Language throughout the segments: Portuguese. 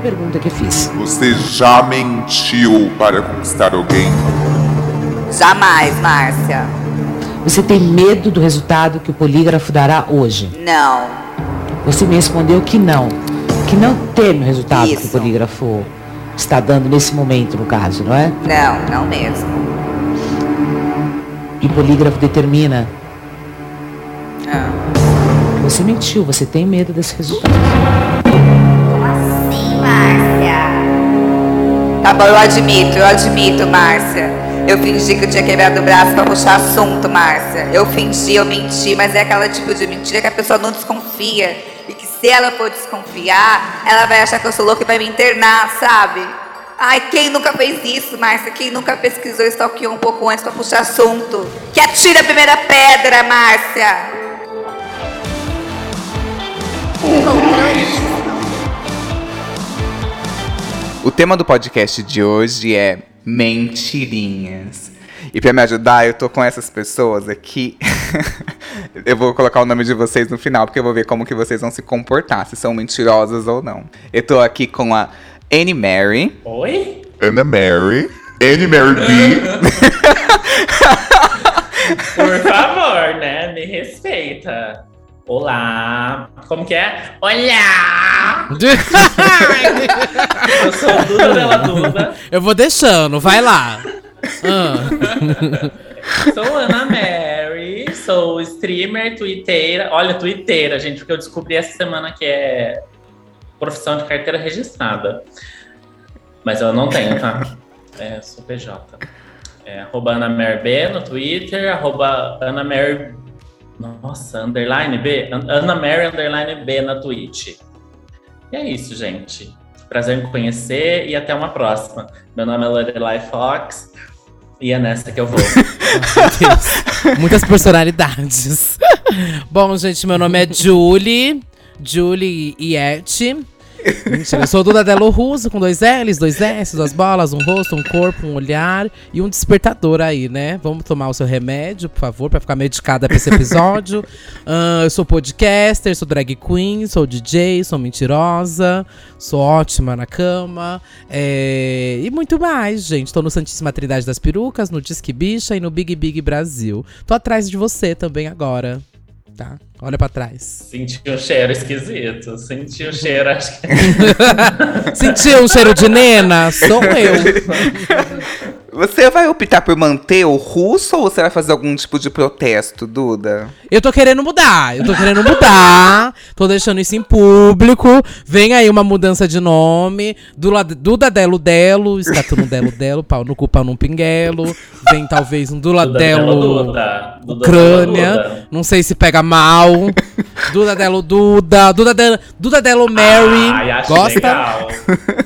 pergunta que fiz. Você já mentiu para conquistar alguém? Jamais, Márcia. Você tem medo do resultado que o polígrafo dará hoje? Não. Você me respondeu que não. Que não teme o resultado que o Isso. polígrafo está dando nesse momento, no caso, não é? Não, não mesmo. E o polígrafo determina. Ah. Você mentiu, você tem medo desse resultado. Márcia? Tá bom, eu admito, eu admito, Márcia. Eu fingi que eu tinha quebrado o braço pra puxar assunto, Márcia. Eu fingi, eu menti, mas é aquela tipo de mentira que a pessoa não desconfia. E que se ela for desconfiar, ela vai achar que eu sou louca e vai me internar, sabe? Ai, quem nunca fez isso, Márcia? Quem nunca pesquisou e stalkeou um pouco antes pra puxar assunto? Que atira a primeira pedra, Márcia! O tema do podcast de hoje é mentirinhas. E pra me ajudar, eu tô com essas pessoas aqui. eu vou colocar o nome de vocês no final, porque eu vou ver como que vocês vão se comportar, se são mentirosas ou não. Eu tô aqui com a Annie Mary. Oi? Ana Mary. Anne Mary B. Por favor, né? Me respeita. Olá. Como que é? Olá! Eu sou Duda Della Duda. Eu vou deixando, vai lá. Ah. Sou Ana Mary. Sou streamer, twitteira. Olha, twitteira, gente, porque eu descobri essa semana que é profissão de carteira registrada. Mas eu não tenho, tá? É, sou PJ. É, arroba Ana Mary B no Twitter, arroba Ana Mary. Nossa, underline B? An- Ana Mary underline B na Twitch. E é isso, gente. Prazer em conhecer e até uma próxima. Meu nome é Lorelai Fox e é nessa que eu vou. Muitas personalidades. Bom, gente, meu nome é Julie. Julie Iete. Mentira, eu sou Duda Delo Russo, com dois L's, dois S, duas bolas, um rosto, um corpo, um olhar e um despertador aí, né? Vamos tomar o seu remédio, por favor, pra ficar medicada pra esse episódio. Ah, eu sou podcaster, sou drag queen, sou DJ, sou mentirosa, sou ótima na cama. é, E muito mais, gente. Tô no Santíssima Trindade das Perucas, no Disque Bicha e no Big Big Brasil. Tô atrás de você também agora, tá? Olha pra trás. Senti um cheiro esquisito. Senti um cheiro, acho que. Sentiu um cheiro de nena? Sou eu. Você vai optar por manter o russo ou você vai fazer algum tipo de protesto, Duda? Eu tô querendo mudar, eu tô querendo mudar. Tô deixando isso em público. Vem aí uma mudança de nome. Dula- Duda Delo Delo, escatu no Delo Delo, pau no cu, pau no pinguelo. Vem talvez um Dula Duda Delo Duda. Duda Ucrânia. Duda. Não sei se pega mal. Duda Delo Duda. Duda Delo, Duda Delo Mary. Ai, acho Gosta? legal.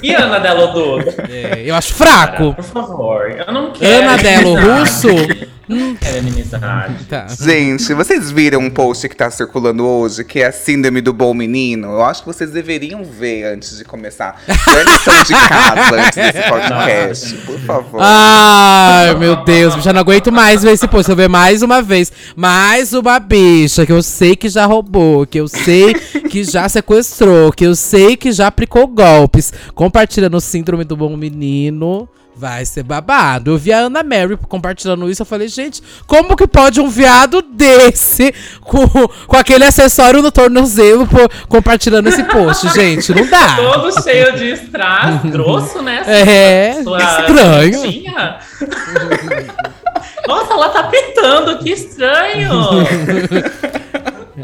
E Ana Delo Duda? É, eu acho fraco. Por favor, eu não quero. Ana Delo inimizade. Russo? Não quero inimizade. Tá. Gente, vocês viram um post que tá circulando hoje, que é a síndrome do bom menino? Eu acho que vocês deveriam ver antes de começar. Lição de casa antes desse podcast, por favor. Ai, meu Deus, já não aguento mais ver esse post. Eu ver mais uma vez. Mais uma bicha que eu sei que já roubou, que eu sei que já sequestrou, que eu sei que já aplicou golpes. Compartilhando o síndrome do bom menino. Vai ser babado. Eu vi a Ana Mary compartilhando isso. Eu falei, gente, como que pode um viado desse com, com aquele acessório no tornozelo pô, compartilhando esse post? Gente, não dá. Todo cheio de strass, grosso, né? É, Sua estranho. tinha. Nossa, ela tá pitando, que estranho!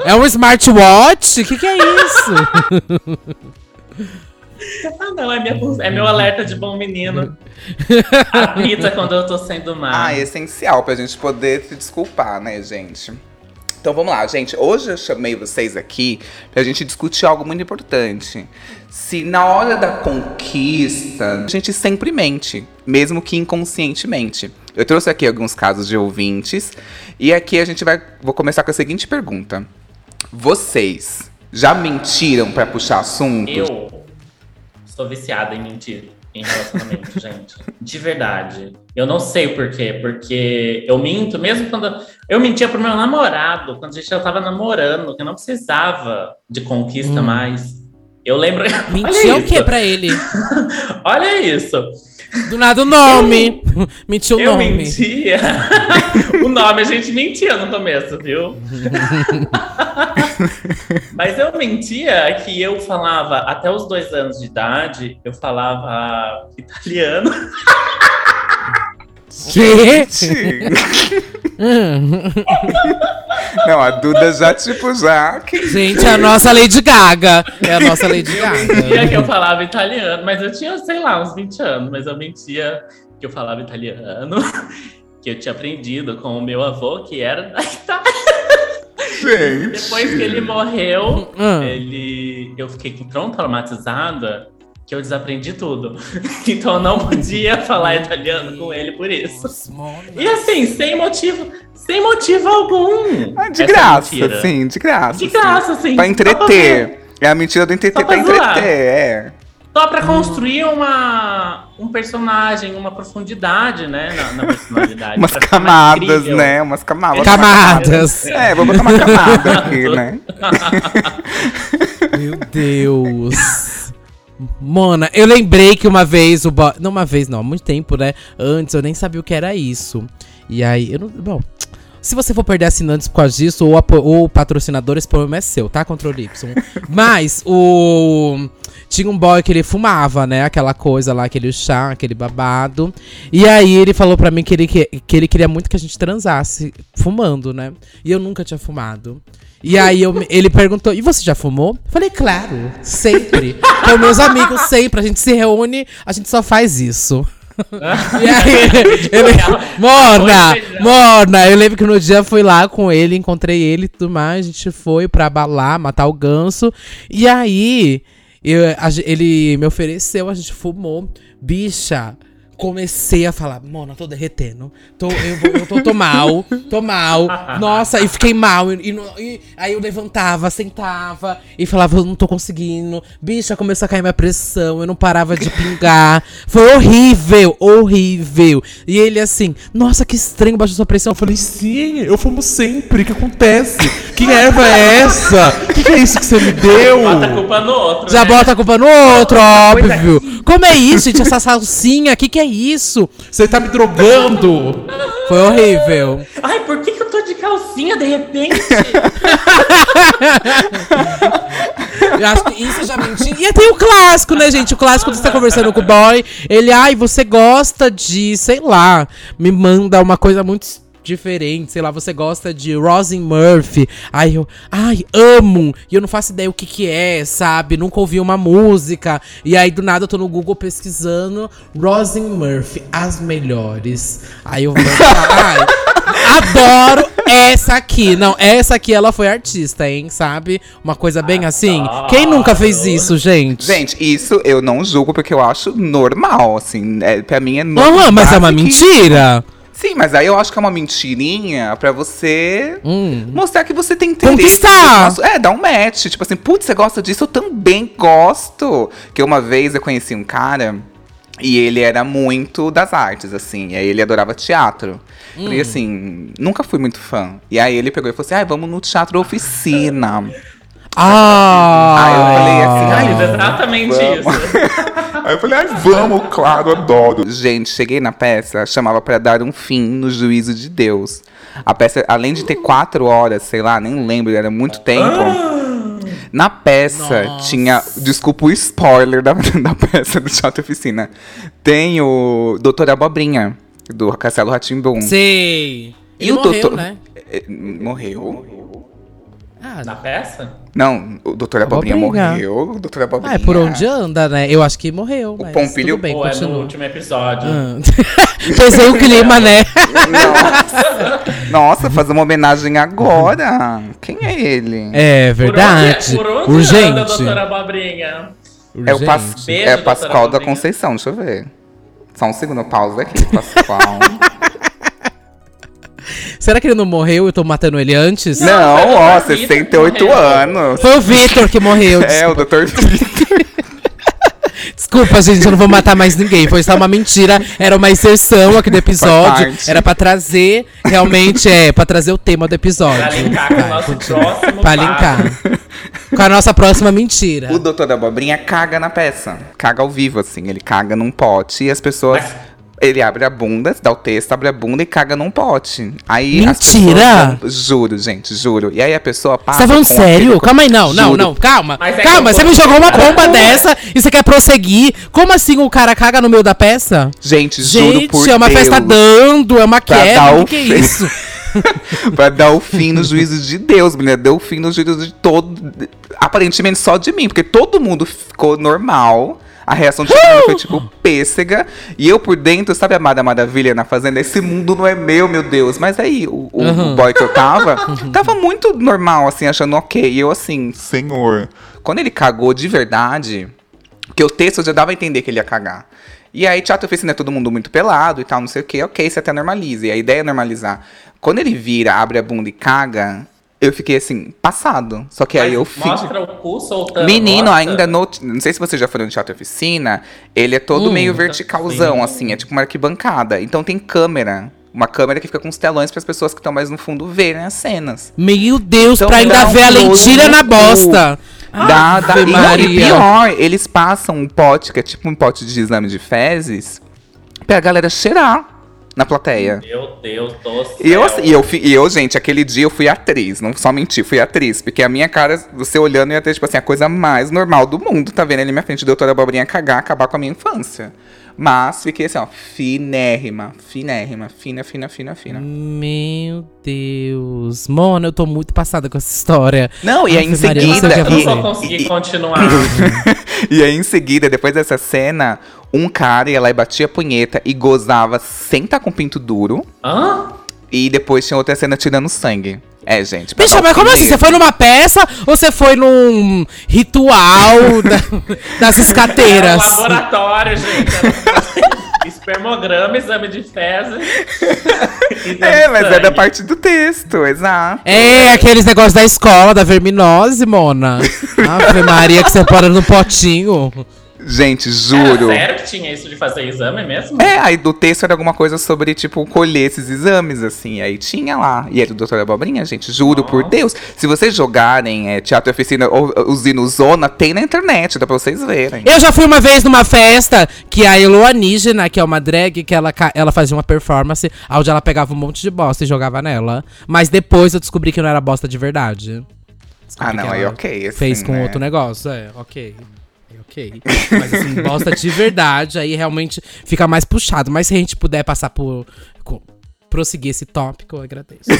É um smartwatch? O que, que é isso? ah, não, é, minha, é meu alerta de bom menino. Apita quando eu tô sendo má. Ah, é essencial pra gente poder se desculpar, né, gente? Então vamos lá, gente. Hoje eu chamei vocês aqui pra gente discutir algo muito importante. Se na hora da conquista, a gente sempre mente, mesmo que inconscientemente. Eu trouxe aqui alguns casos de ouvintes e aqui a gente vai vou começar com a seguinte pergunta. Vocês já mentiram pra puxar assunto? Eu sou viciada em mentir em relacionamento, gente. De verdade. Eu não sei o porquê, porque eu minto mesmo quando. Eu mentia pro meu namorado, quando a gente já tava namorando, que eu não precisava de conquista mais. Eu lembro. Mentia Olha o quê isso. pra ele? Olha isso. Do nada o nome. Mentiu o Eu nome. mentia. o nome a gente mentia no começo, viu? Mas eu mentia que eu falava, até os dois anos de idade, eu falava italiano. Que? Não, a Duda já, tipo, já. que- Gente, é a nossa Lady Gaga. É a nossa Lady mentia que Gaga. eu falava italiano, mas eu tinha, sei lá, uns 20 anos, mas eu mentia que eu falava italiano, que eu tinha aprendido com o meu avô, que era da Itália. Gente. Depois que ele morreu, Hum. ele, eu fiquei tão traumatizada que eu desaprendi tudo. Então eu não podia falar italiano com ele por isso. E assim, sem motivo, sem motivo algum. Ah, de essa graça, mentira. sim, de graça. De sim. graça, assim. Pra só entreter. É a mentira do entreter pra pra entreter, é. Só pra construir uma, um personagem, uma profundidade, né? Na, na personalidade. Umas pra camadas, né? Umas camadas. Camadas. É, vou botar uma camada aqui, né? Meu Deus. Mona, eu lembrei que uma vez o boy. Não, uma vez não, há muito tempo, né? Antes eu nem sabia o que era isso. E aí, eu não. Bom. Se você for perder assinantes por causa disso, ou, ou patrocinadores, esse problema é seu, tá? Controle Y. Mas o. Tinha um boy que ele fumava, né? Aquela coisa lá, aquele chá, aquele babado. E aí ele falou pra mim que ele, que, que ele queria muito que a gente transasse fumando, né? E eu nunca tinha fumado. E aí eu- ele perguntou: E você já fumou? Eu falei, claro, sempre. Com meus amigos, sempre. A gente se reúne, a gente só faz isso. e aí, ele, Mona, Mona, eu lembro que no dia eu fui lá com ele, encontrei ele e tudo mais, a gente foi pra balar, matar o ganso. E aí, eu- a ele me ofereceu, a gente fumou. Bicha, comecei a falar, Mona, tô derretendo. Tô, eu, vou- eu tô, tô mal, tô mal. Nossa, e fiquei mal. E, e e aí eu levantava, sentava e falava, eu não tô conseguindo. Bicha, começou a cair minha pressão, eu não parava de pingar. Foi horrível, horrível. E ele assim, nossa, que estranho, baixou sua pressão. Eu falei, sim, eu fumo sempre, o que acontece? Que erva é essa? O que, que é isso que você me deu? Bota a culpa no outro. Já né? bota a culpa no outro, óbvio. Como é isso, gente? Essa salsinha, o que, que é isso? Você tá me drogando? Foi horrível. Ai, por que, que eu tô de calcinha de repente? Eu acho que isso já menti. E tem o clássico, né, gente? O clássico de você tá conversando com o boy. Ele, ai, você gosta de, sei lá, me manda uma coisa muito diferente, sei lá, você gosta de Rosin Murphy. Ai, eu, ai, amo. E eu não faço ideia o que que é, sabe? Nunca ouvi uma música. E aí do nada eu tô no Google pesquisando Rosin Murphy, as melhores. Aí eu vou falar, ai, adoro essa aqui. Não, essa aqui ela foi artista, hein, sabe? Uma coisa bem assim. Quem nunca fez isso, gente? Gente, isso eu não julgo porque eu acho normal, assim. É, pra mim é normal. Aham, mas é uma mentira. Sim, mas aí eu acho que é uma mentirinha pra você Hum. mostrar que você tem interesse. Conquistar. É, dar um match. Tipo assim, putz, você gosta disso? Eu também gosto. Que uma vez eu conheci um cara e ele era muito das artes, assim. E aí ele adorava teatro. Hum. E assim, nunca fui muito fã. E aí ele pegou e falou assim: ah, vamos no teatro oficina. Ah! Aí eu falei assim, Ai, ai, exatamente vamos. isso. Aí eu falei, ai, vamos, claro, adoro. Gente, cheguei na peça, chamava pra dar um fim no juízo de Deus. A peça, além de ter quatro horas, sei lá, nem lembro, era muito tempo. Na peça Nossa. tinha. Desculpa o spoiler da, da peça do Teatro Oficina. Tem o Doutor Abobrinha, do Castelo Ratimbum. Sei. E Ele o morreu, doutor- né? Morreu? Ah, Na peça? Não, o Doutor Abobrinha, Abobrinha. morreu. O Doutor Abobrinha. ah, é por onde anda, né? Eu acho que morreu, mas Pompilho- tudo bem, Ou é no continua. último episódio? Ah. Pesei o clima, né? Nossa, Nossa, fazer uma homenagem agora. Quem é ele? É verdade. Por onde, por onde anda Urgente. doutora Abobrinha? É o Pas Urgente. Beijo, é doutora Pascoal da. Conceição, deixa eu ver. Só um segundo, pausa aqui, Pascoal. Será que ele não morreu e eu tô matando ele antes? Não, foi o ó, Dr. Vitor 68 que morreu. anos. Foi o Vitor que morreu. É, o Dr. Vitor. Desculpa, gente, eu não vou matar mais ninguém. Foi só uma mentira. Era uma inserção aqui do episódio. Era pra trazer, realmente, é, pra trazer o tema do episódio. Pra linkar com o Vai, nosso próximo Pra linkar. Com a nossa próxima mentira. O doutor da abobrinha caga na peça. Caga ao vivo, assim. Ele caga num pote e as pessoas. Mas- Ele abre a bunda, dá o texto, abre a bunda e caga num pote. Aí Mentira! pessoas juro, gente, juro. E aí a pessoa passa. Você tá falando sério? aquele- Calma aí, não, não, Juro. não, calma. Mas é calma, você me jogou uma bomba dessa e você quer prosseguir? Como assim o cara caga no meio da peça? Gente, juro Gente, por é uma Deus. festa dando, é uma queda, o que, que é isso? pra dar o fim no juízo de Deus, mulher. Deu o fim no juízo de todo. Aparentemente só de mim, porque todo mundo ficou normal. A reação de todo mundo foi tipo pêssega. E eu por dentro, sabe a Amada Maravilha na fazenda? Esse mundo não é meu, meu Deus. Mas aí, o, o- o boy que eu tava, tava muito normal, assim, achando ok. E eu assim, senhor. Quando ele cagou de verdade, porque o texto já dava a entender que ele ia cagar. E aí, teatro oficina é todo mundo muito pelado e tal, não sei o que, ok, você até normaliza. E a ideia é normalizar. Quando ele vira, abre a bunda e caga, eu fiquei assim, passado. Só que aí Mas eu fingi. Mostra o cu soltando. Menino, mostra. ainda no. Não sei se vocês já foram no teatro oficina, ele é todo Hum, meio verticalzão, sim. assim, é tipo uma arquibancada. Então tem câmera. Uma câmera que fica com os telões para as pessoas que estão mais no fundo verem as cenas. Meu Deus, Então pra ainda ver a lentilha na bosta. Dá, dá. Ave E, e Maria. pior, eles passam um pote, que é tipo um pote de exame de fezes, pra galera cheirar na plateia. Meu Deus do céu. E eu, assim, e eu, e eu, gente, aquele dia eu fui atriz, não só menti, fui atriz. Porque a minha cara, você olhando, ia ter, tipo assim, a coisa mais normal do mundo, tá vendo ali na minha frente, doutora Abobrinha cagar, acabar com a minha infância. Mas fiquei assim, ó, finérrima, finérrima, fina, fina, fina, fina. Meu Deus. Mona, eu tô muito passada com essa história. Não, e aí em Maria, não sei o seguida. que Eu e- não fazer. vou conseguir e- continuar. E aí, em seguida, depois dessa cena, um cara ia lá e batia a punheta e gozava sem estar com pinto duro. Hã? E depois tinha outra cena tirando sangue. É, gente. Bicha, mas como assim? Você foi numa peça ou você foi num ritual da- das Era um escateiras? laboratório, gente. Um Espermograma, exame de fezes. É, mas é da sangue. parte do texto, exato. É, aqueles negócios da escola, da verminose, Mona. Ave Maria, que você para no potinho. Gente, Era juro. sério que tinha isso de fazer exame mesmo? É, aí do texto era alguma coisa sobre, tipo, colher esses exames, assim. Aí tinha lá. E era o Doutor Abobrinha, gente, juro por Deus. Se vocês jogarem é, Teatro Oficina ou Usino Zona, tem na internet, dá pra vocês verem. Eu já fui uma vez numa festa que a Eloanígena, que é uma drag, que ela, ela fazia uma performance onde ela pegava um monte de bosta e jogava nela. Mas depois eu descobri que não era bosta de verdade. Descobri Ah, não, aí ok, assim, Fez com né? outro negócio, é, ok. É, Ok. Mas assim, bosta de verdade, aí realmente fica mais puxado. Mas se a gente puder passar por. prosseguir esse tópico, eu agradeço.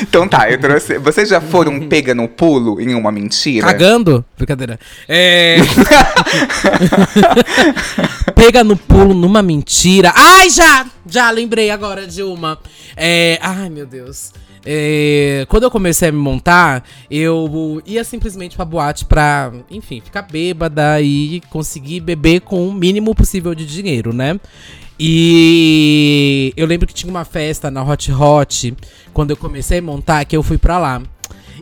Então tá, eu trouxe. Vocês já foram pega no pulo em uma mentira? Cagando? Brincadeira. É. Pega no pulo numa mentira. Ai, já! Já lembrei agora de uma. É. Ai, meu Deus. É, quando eu comecei a me montar, eu ia simplesmente pra boate pra, enfim, ficar bêbada e conseguir beber com o mínimo possível de dinheiro, né? E eu lembro que tinha uma festa na Hot Hot, quando eu comecei a montar, que eu fui pra lá.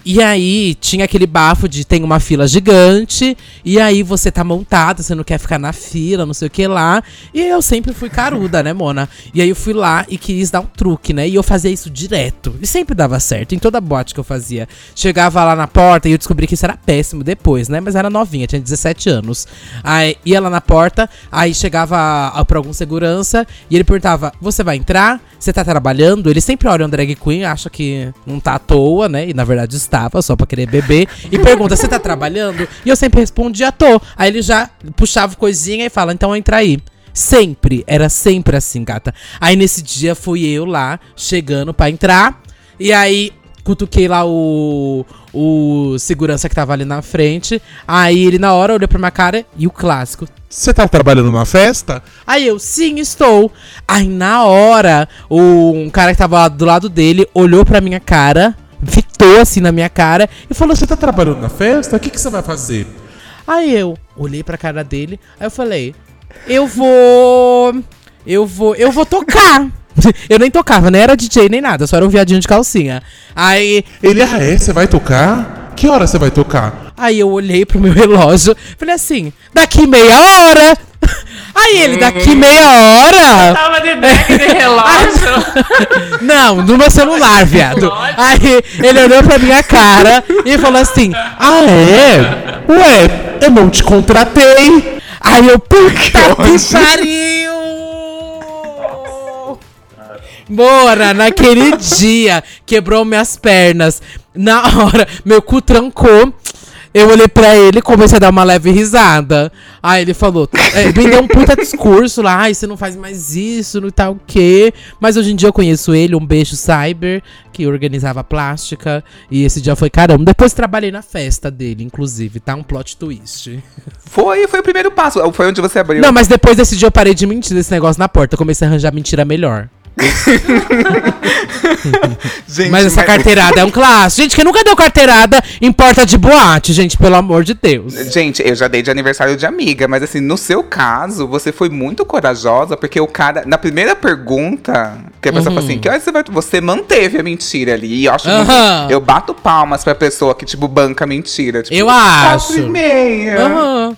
E aí tinha aquele bafo de tem uma fila gigante, e aí você tá montada, você não quer ficar na fila, não sei o que lá. E eu sempre fui caruda, né, Mona? E aí eu fui lá e quis dar um truque, né? E eu fazia isso direto. E sempre dava certo, em toda boate que eu fazia. Chegava lá na porta e eu descobri que isso era péssimo depois, né? Mas era novinha, tinha 17 anos. Aí ia lá na porta, aí chegava pra algum segurança e ele perguntava: Você vai entrar? Você tá trabalhando? Ele sempre olha um drag queen, acha que não tá à toa, né? E na verdade estava, só pra querer beber. E pergunta: Você tá trabalhando? E eu sempre respondia: Tô. Aí ele já puxava coisinha e fala: Então entra aí. Sempre, era sempre assim, gata. Aí nesse dia fui eu lá, chegando pra entrar. E aí cutuquei lá o, o segurança que tava ali na frente. Aí ele na hora olhou pra minha cara e o clássico. Você tá trabalhando numa festa? Aí eu, sim, estou. Aí na hora, o, um cara que tava lá do lado dele olhou pra minha cara, fitou assim na minha cara e falou Você tá trabalhando na festa? O que, que você vai fazer? Aí eu olhei pra cara dele, aí eu falei: "Eu vou eu vou eu vou tocar". eu nem tocava, nem era DJ nem nada, só era um viadinho de calcinha. Aí Ele, ah, é? Você vai tocar? Que hora você vai tocar? Aí eu olhei pro meu relógio, falei assim, daqui meia hora. Aí ele, daqui meia hora. Tava de deck de relógio. Não, no meu celular, viado. Aí ele olhou pra minha cara e falou assim: Ah, é? Ué, eu não te contratei. Aí eu, puta que pariu! Bora, naquele dia, quebrou minhas pernas. Na hora, meu cu trancou. Eu olhei pra ele e comecei a dar uma leve risada. Aí ele falou, é, me deu um puta discurso lá, ai, você não faz mais isso, não tal o quê. Mas hoje em dia eu conheço ele, um beijo cyber, que organizava plástica. E esse dia foi caramba. Depois trabalhei na festa dele, inclusive, tá? Um plot twist. Foi, foi o primeiro passo. Foi onde você abriu. Não, mas depois desse dia eu parei de mentir desse negócio na porta. Eu comecei a arranjar mentira melhor. Gente, Mas essa carteirada é um clássico. Gente, quem nunca deu carteirada em porta de boate, gente, pelo amor de Deus. Gente, eu já dei de aniversário de amiga, mas assim, no seu caso, você foi muito corajosa, porque o cara, na primeira pergunta, que a pessoa fala assim, que hora você vai. Você manteve a mentira ali. E eu acho muito- Aham. Eu bato palmas pra pessoa que, tipo, banca a mentira. Tipo, Eu quatro acho. e meia. Aham.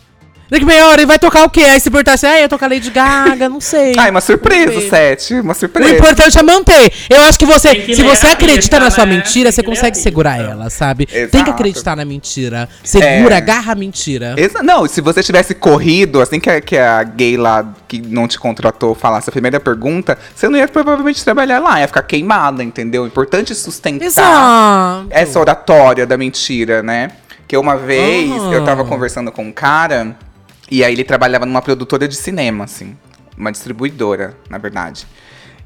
Daqui meia hora ele vai tocar o quê? Aí se perguntasse, ah, eu tocar Lady Gaga, não sei. Ai, uma surpresa. Sete. Uma O surpresa. importante é manter. Eu acho que você, que se você acredita na sua né? mentira, Tem você consegue segurar ela, sabe? Tem que Exato. acreditar na mentira. Segura, É. agarra a mentira. Exa- Não, se você tivesse corrido, assim que a, que a gay lá que não te contratou falasse a primeira pergunta, você não ia provavelmente trabalhar lá, ia ficar queimada, entendeu? Importante sustentar Exato. essa oratória da mentira, né? Que uma vez Ah. eu tava conversando com um cara, e aí ele trabalhava numa produtora de cinema, assim. Uma distribuidora, na verdade.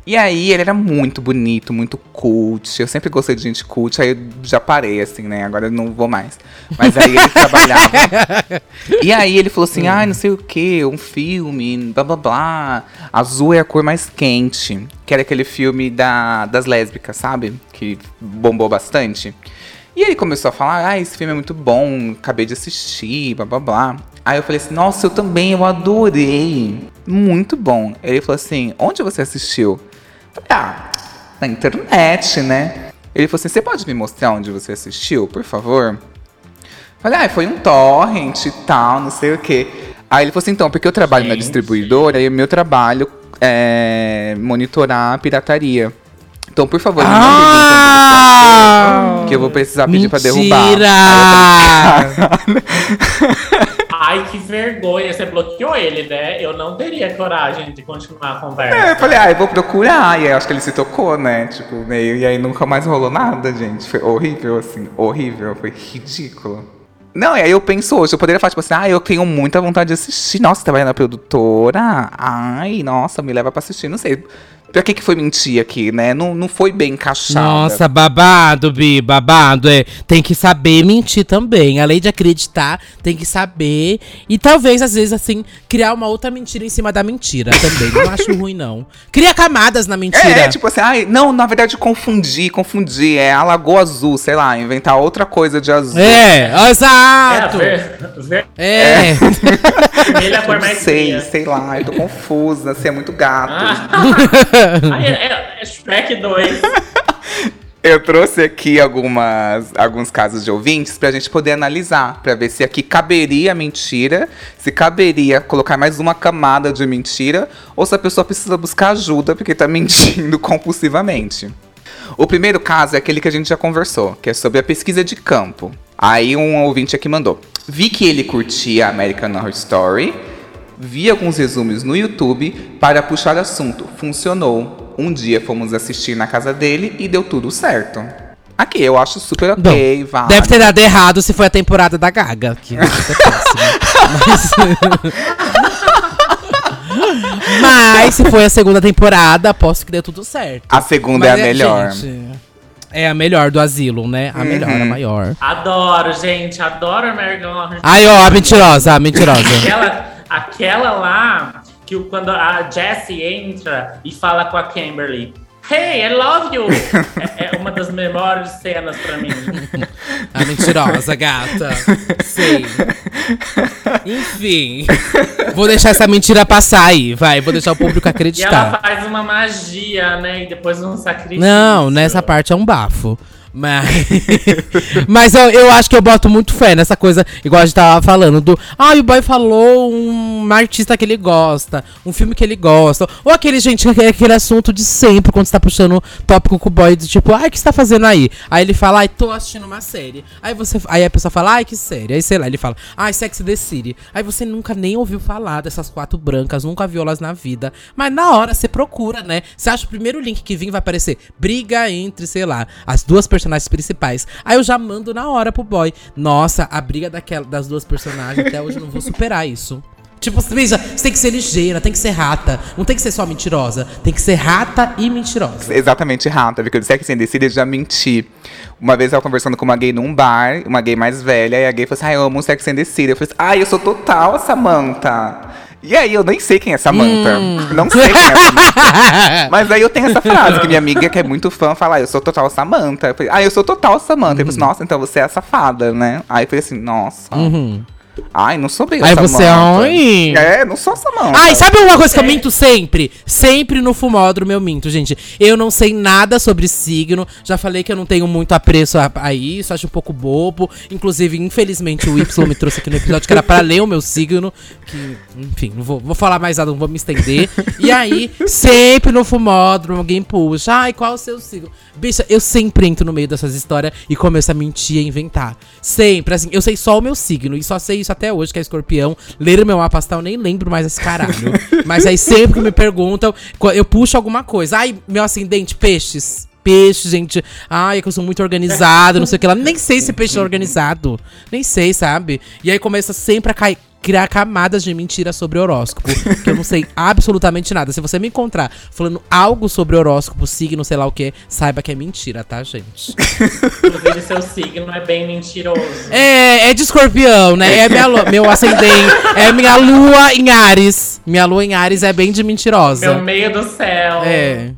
E aí ele era muito bonito, muito cult. Eu sempre gostei de gente cult, aí eu já parei, assim, né? Agora eu não vou mais. Mas aí ele trabalhava. E aí ele falou assim, ai, não sei o que, um filme, blá blá blá. Azul é a cor mais quente. Que era aquele filme da, das lésbicas, sabe? Que bombou bastante. E ele começou a falar, ah, esse filme é muito bom, acabei de assistir, blá blá blá. Aí eu falei assim, nossa, eu também, eu adorei. Muito bom. Ele falou assim, onde você assistiu? Eu falei, ah, na internet, né? Ele falou assim, você pode me mostrar onde você assistiu, por favor? Falei, ah, foi um torrent e tal, não sei o quê. Aí ele falou assim, então, porque eu trabalho na Gente. distribuidora e o meu trabalho é monitorar a pirataria. Então, por favor, me Ah! achou, que eu vou precisar pedir pra derrubar. Mentira! Ai, que vergonha. Você bloqueou ele, né? Eu não teria coragem de continuar a conversa. É, eu falei, ah, eu vou procurar. E aí acho que ele se tocou, né? Tipo, meio. E aí nunca mais rolou nada, gente. Foi horrível, assim. Horrível. Foi ridículo. Não, e aí eu penso hoje, eu poderia falar, tipo assim, ah, eu tenho muita vontade de assistir. Nossa, você trabalha na produtora? Ai, nossa, me leva pra assistir. Não sei. Pra que que foi mentir aqui, né? Não, não foi bem encaixado. Nossa, babado, Bi, babado. É, tem que saber mentir também. Além de acreditar, tem que saber. E talvez, às vezes, assim, criar uma outra mentira em cima da mentira também. Não acho ruim, não. Cria camadas na mentira. É, tipo assim, ai, não, na verdade, confundi, confundi. É a Lagoa Azul, sei lá, inventar outra coisa de azul. É, É, a exato. ver, ver, É. vermelha é a cor mais sei, fria. sei lá, eu tô confusa, você é muito gato. Ah. Ai, é, é, é Shrek 2. Eu trouxe aqui algumas, alguns casos de ouvintes pra gente poder analisar, pra ver se aqui caberia mentira, se caberia colocar mais uma camada de mentira, ou se a pessoa precisa buscar ajuda porque tá mentindo compulsivamente. O primeiro caso é aquele que a gente já conversou, que é sobre a pesquisa de campo. Aí um ouvinte aqui mandou: Vi que ele curtia American Horror Story, vi alguns resumos no YouTube para puxar assunto. Funcionou. Um dia fomos assistir na casa dele e deu tudo certo. Aqui, eu acho super Bom, ok, válido. Deve ter dado errado se foi a temporada da Gaga. Que é péssimo. Mas... Mas se foi a segunda temporada, aposto que deu tudo certo. A segunda Mas é a melhor. gente, é a melhor do asilo, né? A melhor, a maior. Adoro, gente. Adoro American Horror Aí, ó, a mentirosa, a mentirosa. Aquela, aquela lá que quando a Jessie entra e fala com a Kimberly. Hey, I love you! é, é uma das melhores cenas pra mim. A mentirosa, gata. Sei. Enfim. Vou deixar essa mentira passar aí, vai. Vou deixar o público E ela acreditar. faz uma magia, né? E depois um sacrifício. Não, nessa parte é um bafo. Mas, mas eu, eu acho que eu boto muito fé nessa coisa, igual a gente tava falando, do. Ah, o boy falou um artista que ele gosta, um filme que ele gosta. Ou aquele, gente, aquele, assunto de sempre, quando você tá puxando tópico com o boy, do tipo, ai, o que você tá fazendo aí? Aí ele fala, ai, tô assistindo uma série. Aí você. Aí a pessoa fala, ai, que série? Aí sei lá, ele fala, ai, Sex the City. Aí você nunca nem ouviu falar dessas quatro brancas, nunca viu elas na vida. Mas na hora você procura, né? Você acha o primeiro link que vir vai aparecer briga entre, sei lá, as duas personagens principais. Aí eu já mando na hora pro boy. Nossa, a briga daquela, das duas personagens, até hoje eu não vou superar isso. Tipo, veja, você tem que ser ligeira, tem que ser rata. Não tem que ser só mentirosa. Tem que ser rata e mentirosa. Exatamente, rata, porque eu disse que sem decide já menti. Uma vez eu conversando com uma gay num bar, uma gay mais velha, e a gay falou assim: Ah, eu amo Sex and the City. Eu falei assim: Ah, eu sou total a Samantha. E aí, eu nem sei quem é Samantha. Não sei quem é Samantha. Mas aí eu tenho essa frase, que minha amiga, que é muito fã, fala, ah, eu sou total Samantha. Eu falei, ah, eu sou total Samantha. Eu falei, nossa, então você é a safada, né? Aí eu falei assim, nossa. Ai, não sou bem Aí você, ai. É, não sou Samantha. Ai, sabe uma coisa que eu minto sempre? Sempre no fumódromo eu minto, gente. Eu não sei nada sobre signo. Já falei que eu não tenho muito apreço a, a isso, acho um pouco bobo. Inclusive, infelizmente, o Y me trouxe aqui no episódio que era pra ler o meu signo. Que, enfim, não vou, vou falar mais nada, não vou me estender. E aí, sempre no fumódromo, alguém puxa. Ai, qual o seu signo? Bicha, eu sempre entro no meio dessas histórias e começo a mentir e inventar. Sempre, assim, eu sei só o meu signo e só sei isso até hoje, que é escorpião. Ler meu mapa astral, nem lembro mais esse caralho. Mas aí sempre que me perguntam, eu puxo alguma coisa. Ai, meu ascendente, peixes. Peixe, gente. Ai, é que eu sou muito organizado, não sei o que lá. Nem sei se peixe é organizado. Nem sei, sabe? E aí começa sempre a cair. Criar camadas de mentira sobre horóscopo. que eu não sei absolutamente nada. Se você me encontrar falando algo sobre horóscopo, signo, sei lá o que, saiba que é mentira, tá, gente? Inclusive, seu signo é bem mentiroso. É, é de escorpião, né? É minha meu ascendente. É minha lua em Ares. Minha lua em Ares é bem de mentirosa. Meu meio do céu. É.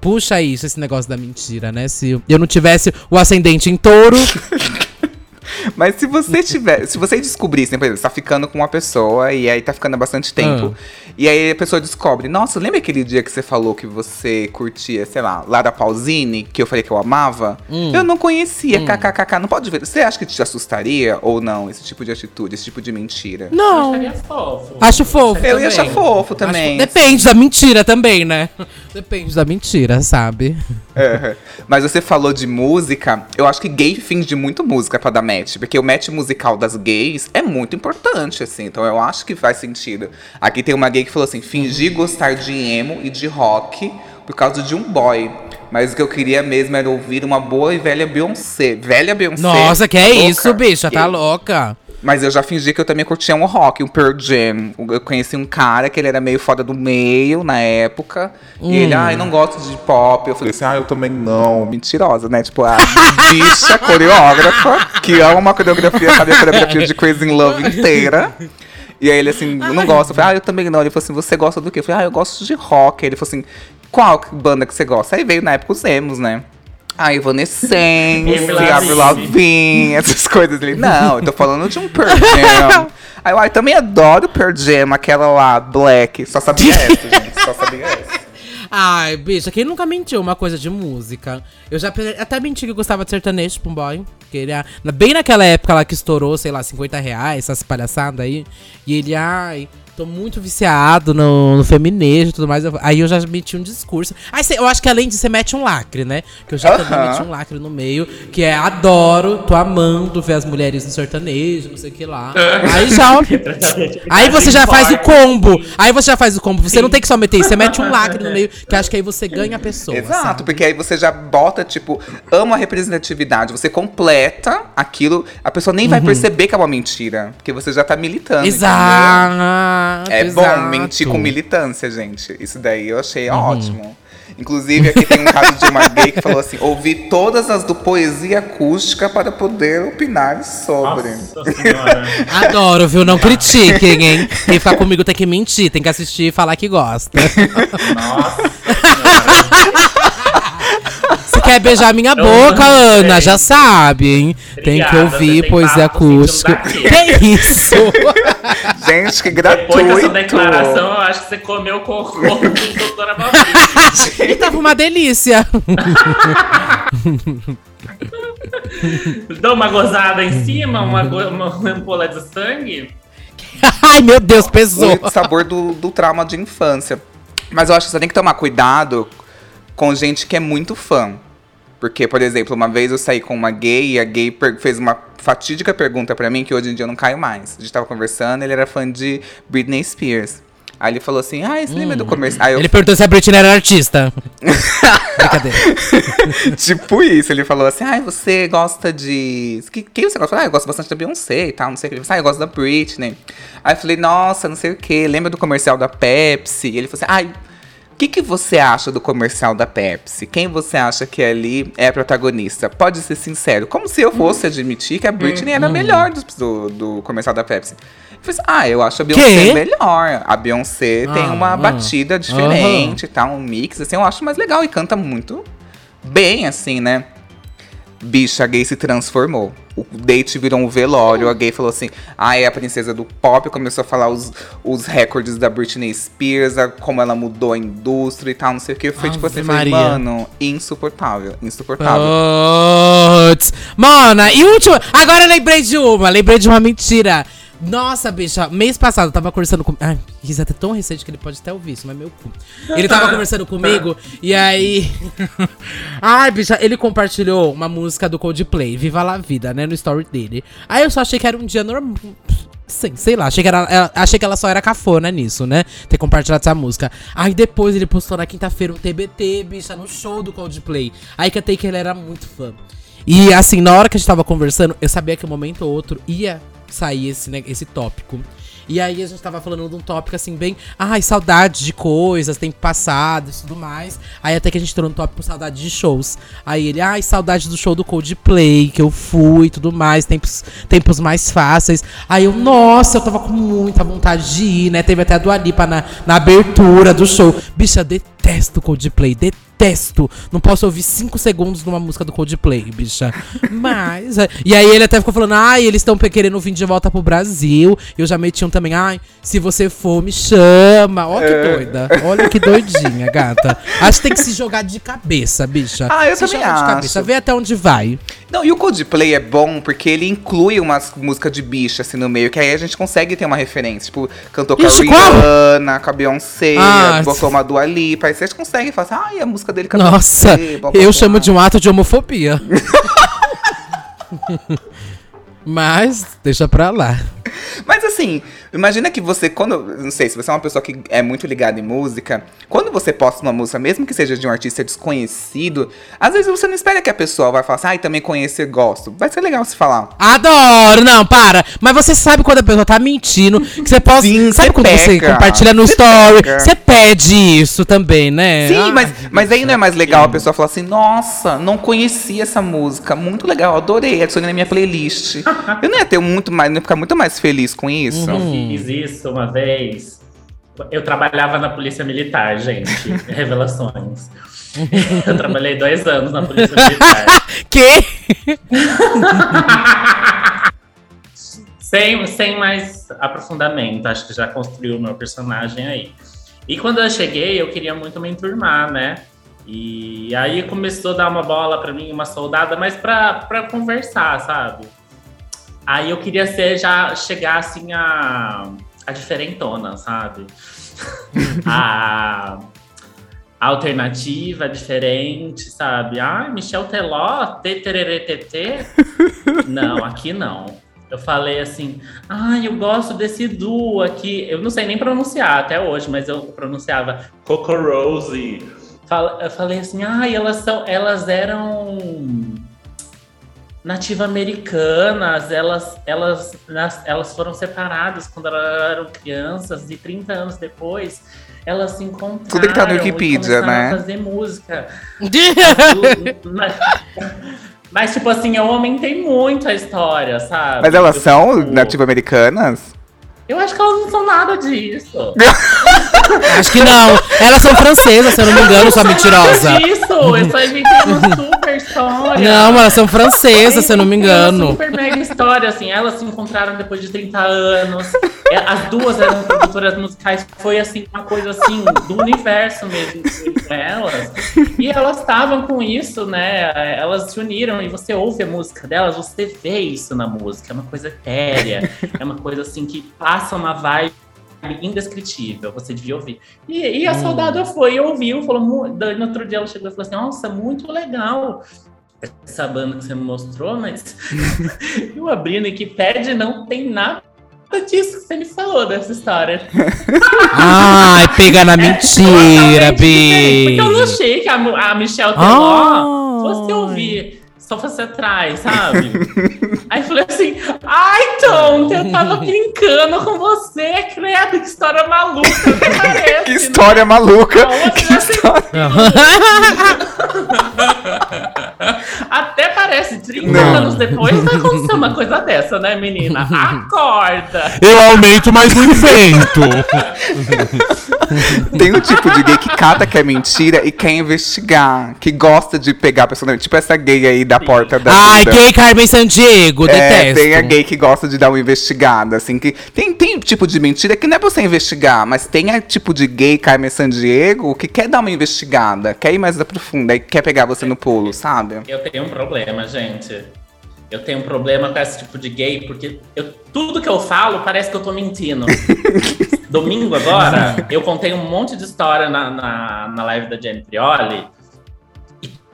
Puxa isso, esse negócio da mentira, né? Se eu não tivesse o ascendente em touro. Mas se você tiver, se você descobrisse, por exemplo, você tá ficando com uma pessoa e aí tá ficando há bastante tempo. E aí a pessoa descobre, nossa, lembra aquele dia que você falou que você curtia, sei lá, Lara Pausini, que eu falei que eu amava? Eu não conhecia, kkkk, não pode ver. Você acha que te assustaria ou não, esse tipo de atitude, esse tipo de mentira? Eu Não. acharia fofo. Acho fofo. Eu ia também. achar fofo também. Acho- Depende da mentira também, né? Depende da mentira, sabe? Mas você falou de música, eu acho que gay finge muito música pra dar match, porque o match musical das gays é muito importante, assim, então eu acho que faz sentido. Aqui tem uma gay que falou assim: fingi gostar de emo e de rock por causa de um boy. Mas o que eu queria mesmo era ouvir uma boa e velha Beyoncé. Velha Beyoncé. Nossa, que é louca? isso, bicha? Tá louca. Mas eu já fingi que eu também curtia um rock, um Pearl Jam. Eu conheci um cara que ele era meio foda do meio na época. E ele, ai, não gosto de pop. Eu falei assim, ah, eu também não. Mentirosa, né? Tipo, a bicha coreógrafa que ama uma coreografia, sabe a coreografia de Crazy in Love inteira. E aí ele assim, não gosta. Eu falei, ah, eu também não. Ele falou assim, você gosta do quê? Eu falei, ah, eu gosto de rock. Ele falou assim, qual banda que você gosta? Aí veio na época os emos, né? Ah, Evanescence, Avril Lavigne. Essas coisas ali. Não, eu tô falando de um Pearl Jam. Aí eu, eu também adoro Pearl Jam, aquela lá, Black. Só sabia essa, gente. Só sabia essa. Ai, bicha, quem nunca mentiu uma coisa de música? Eu já até menti que eu gostava de sertanejo pra um boy. Que ele, ah, bem naquela época lá que estourou, sei lá, 50 reais, essas palhaçadas aí. E ele, ai, tô muito viciado no, no feminejo e tudo mais. Eu- aí eu já meti um discurso. Aí cê- eu acho que além disso, você mete um lacre, né? Que eu já também Aham. meti um lacre no meio, que é adoro, tô amando ver as mulheres no sertanejo, não sei o que lá. Aí já. Aí você já faz o combo. Aí você já faz o combo. Você não tem que só meter isso. Você mete um lacre no meio, que acho que aí você ganha a pessoa. Exato, sabe? porque aí você já bota, tipo, ama a representatividade. Você completa aquilo, a pessoa nem vai perceber que é uma mentira. Porque você já tá militando. entendeu? Exato. É exato. bom mentir com militância, gente. Isso daí eu achei ótimo. Inclusive, aqui tem um caso de uma gay que falou assim: ouvi todas as do poesia acústica para poder opinar sobre. Nossa senhora. Adoro, viu? Não critiquem, hein? Quem ficar comigo tem que mentir, tem que assistir e falar que gosta. Nossa quer beijar minha Eu boca, Ana, já sabe, hein? tem que Obrigada, ouvir tem papo acústica. sentindo Que isso? Gente, que Depois dessa gratuito! declaração, eu acho que você comeu cocô do doutora Malvini. E tava uma delícia. Dou uma gozada em cima, uma, go- uma ampola de sangue. Ai, meu Deus, pesou. o sabor do, do trauma de infância. Mas eu acho que você tem que tomar cuidado com gente que é muito fã. Porque, por exemplo, uma vez eu saí com uma gay e a gay fez uma fatídica pergunta pra mim que hoje em dia eu não caio mais. A gente tava conversando, ele era fã de Britney Spears. Aí ele falou assim: Ah, você lembra do comercial? Aí eu Ele perguntou se a Britney era artista. Brincadeira. tipo isso, ele falou assim: ai, você gosta de. Que, quem você gosta? Ah, eu gosto bastante da Beyoncé e tal, não sei o que. Ele falou assim, ah, eu gosto da Britney. Aí eu falei, nossa, não sei o que. Lembra do comercial da Pepsi? E ele falou assim: ai, o que, que você acha do comercial da Pepsi? Quem você acha que ali é a protagonista? Pode ser sincero. Como se eu fosse admitir que a Britney era a melhor do, do, do comercial da Pepsi. Eu falei assim, ah, eu acho a Beyoncé melhor. A Beyoncé tem Ah, uma ah. batida diferente e tal, um mix, assim, eu acho mais legal e canta muito bem, assim, né? Bicha, a gay se transformou. O date virou um velório. A gay falou assim: Ah, é a princesa do pop. Começou a falar os, os recordes da Britney Spears, a- como ela mudou a indústria e tal, não sei o que. Foi tipo Ave assim: falei, mano, insuportável, insuportável. Puts. Mana, e última. Agora eu lembrei de uma, lembrei de uma mentira. Nossa, bicha, mês passado eu tava conversando com. Ai, isso é até tão recente que ele pode até ouvir isso, mas meu cu. Ele tava conversando comigo e aí. Ai, bicha, ele compartilhou uma música do Coldplay, Viva la Vida, né, no story dele. Aí eu só achei que era um dia normal. Sim, sei lá, achei que, era, ela- achei que ela só era cafona nisso, né? Ter compartilhado essa música. Aí depois ele postou na quinta-feira um TBT, bicha, no show do Coldplay. Aí que que ele era muito fã. E assim, na hora que a gente tava conversando, eu sabia que um momento ou outro ia sair esse, né, esse tópico. E aí a gente tava falando de um tópico assim, bem. Ai, saudade de coisas, tempo passado e tudo mais. Aí até que a gente entrou no tópico saudade de shows. Aí ele, ai, saudade do show do Coldplay, que eu fui e tudo mais, tempos, tempos mais fáceis. Aí eu, nossa, eu tava com muita vontade de ir, né? Teve até a Dua Lipa na, na abertura do show. Bicha, detesto Coldplay, detesto. Não posso ouvir 5 segundos numa música do Coldplay, bicha. Mas. é, E aí ele até ficou falando, ai, eles estão querendo vir de volta pro Brasil. Eu já meti um também, ai, se você for, me chama. Olha que doida. Olha que doidinha, gata. Acho que tem que se jogar de cabeça, bicha. Ah, eu se também joga de acho. cabeça, vê até onde vai. Não, e o Coldplay é bom porque ele inclui umas músicas de bicha assim no meio, que aí a gente consegue ter uma referência. Tipo, cantou com a? Rihanna, com a Beyoncé, Ah, botou uma Dua Lipa. Vocês conseguem falar assim, ai, a música dele com a Nossa, Beyoncé, blá, blá, eu blá. chamo de um ato de homofobia. Mas, deixa pra lá. Mas assim, imagina que você, quando. Não sei, se você é uma pessoa que é muito ligada em música, quando você posta uma música, mesmo que seja de um artista desconhecido, às vezes você não espera que a pessoa vai falar assim, ai, também conheço e gosto. Vai ser legal se falar. Adoro! Não, para! Mas você sabe quando a pessoa tá mentindo, que você pode. Sim, sabe você quando você pega. compartilha no Você story? Você pede isso também, né? Sim, Ai, mas, mas aí não é mais legal a pessoa falar assim, nossa, não conhecia essa música, muito legal, adorei, adicionei na minha playlist. Eu não ia ter muito mais, não ia ficar muito mais feliz com isso. Eu fiz isso uma vez. Eu trabalhava na polícia militar, gente. Revelações. Eu trabalhei dois anos na polícia militar. Que? sem, sem mais aprofundamento, acho que já construiu o meu personagem aí. E quando eu cheguei, eu queria muito me enturmar, né? E aí começou a dar uma bola pra mim, uma soldada, mas pra conversar, sabe? Aí eu queria ser, já chegar assim a, a diferentona, sabe? a, a alternativa diferente, sabe? Ai, Michel Teló, TTRTT. Não, aqui não. Eu falei assim, ai, eu gosto desse duo aqui. Eu não sei nem pronunciar até hoje, mas eu pronunciava Coco Rose. Eu falei assim, ai, elas são, elas eram nativa-americanas, elas, elas, elas foram separadas quando elas eram crianças e 30 anos depois elas se encontraram Tudo que tá no Wikipedia, né? a fazer música. mas, mas, tipo assim, eu aumentei muito a história, sabe? Mas elas Eu são fico- nativa-americanas? Eu acho que elas não são nada disso. Acho que não. Elas são francesas, se eu não me engano, sua mentirosa. Disso! Eu só inventei uma super história. Não, elas são francesas, se eu não me engano. super mega história, assim. Elas se encontraram depois de 30 anos. É, As duas eram produtoras musicais, foi assim, uma coisa assim, do universo mesmo com elas. E elas estavam com isso, né? Elas se uniram e você ouve a música delas, você vê isso na música, é uma coisa etérea, é uma coisa assim que passa uma vibe indescritível, você devia ouvir. E, e a soldada foi, ouviu, falou, no outro dia ela chegou e falou assim, nossa, muito legal essa banda que você me mostrou, mas eu abri no Wikipedia e não tem nada disso que você me falou dessa história. Ai, pega na mentira, Realmente tem, Porque eu não Bi. achei que a, a Michelle Teló Ai. fosse ouvir, só fosse atrás, sabe? Aí eu falei assim, ai, Tom, eu tava brincando com você, credo, que história maluca, até parece, Que né? história maluca! Não, Que você história... Até parece, 30 Não. anos depois vai acontecer uma coisa dessa, né, menina? Acorda! Eu aumento, mas não invento. Tem um tipo de gay que cata que é mentira e quer investigar. Que gosta de pegar a pessoa. Tipo essa gay aí da porta da Ai, vida. gay Carmen Sandiego, É, detesto. tem a gay que gosta de dar uma investigada, assim, que tem, tem tipo de mentira que não é pra você investigar, mas tem a tipo de gay Carmen Sandiego que quer dar uma investigada, quer ir mais profunda e quer pegar você no pulo, sabe? Eu tenho um problema, gente. Eu tenho um problema com esse tipo de gay, porque eu- tudo que eu falo parece que eu tô mentindo. Domingo agora, eu contei um monte de história na, na, na live da Jenny Prioli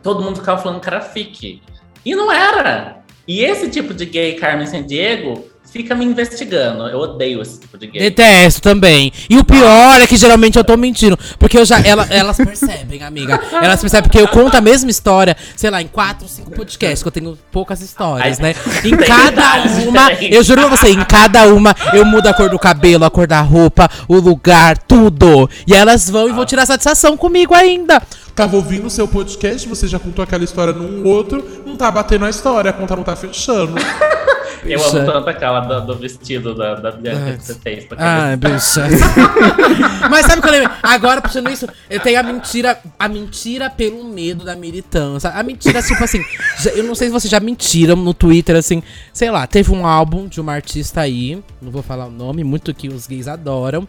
todo mundo ficava falando que era fique. E não era! E esse tipo de gay, Carmen Sandiego, fica me investigando. Eu odeio esse tipo de gay. Detesto também. E o pior é que geralmente eu tô mentindo. Porque eu já. ela- elas percebem, amiga. Elas percebem porque eu conto a mesma história, sei lá, em quatro, cinco podcasts, que eu tenho poucas histórias, Ai, né? Em cada uma. Eu juro pra você, em cada uma eu mudo a cor do cabelo, a cor da roupa, o lugar, tudo. E elas vão e vão tirar satisfação comigo ainda. Tava ouvindo o seu podcast, você já contou aquela história num outro, não tá batendo a história, a conta não tá fechando. Eu amo tanto aquela do, do vestido da, da Bianca que você fez. cabeça. bicha. Mas sabe o que eu? Agora, puxando isso, eu tenho a mentira, a mentira pelo medo da militância. A mentira, tipo assim, já- eu não sei se vocês já mentiram no Twitter, assim, sei lá, teve um álbum de uma artista aí, não vou falar o nome, muito que os gays adoram,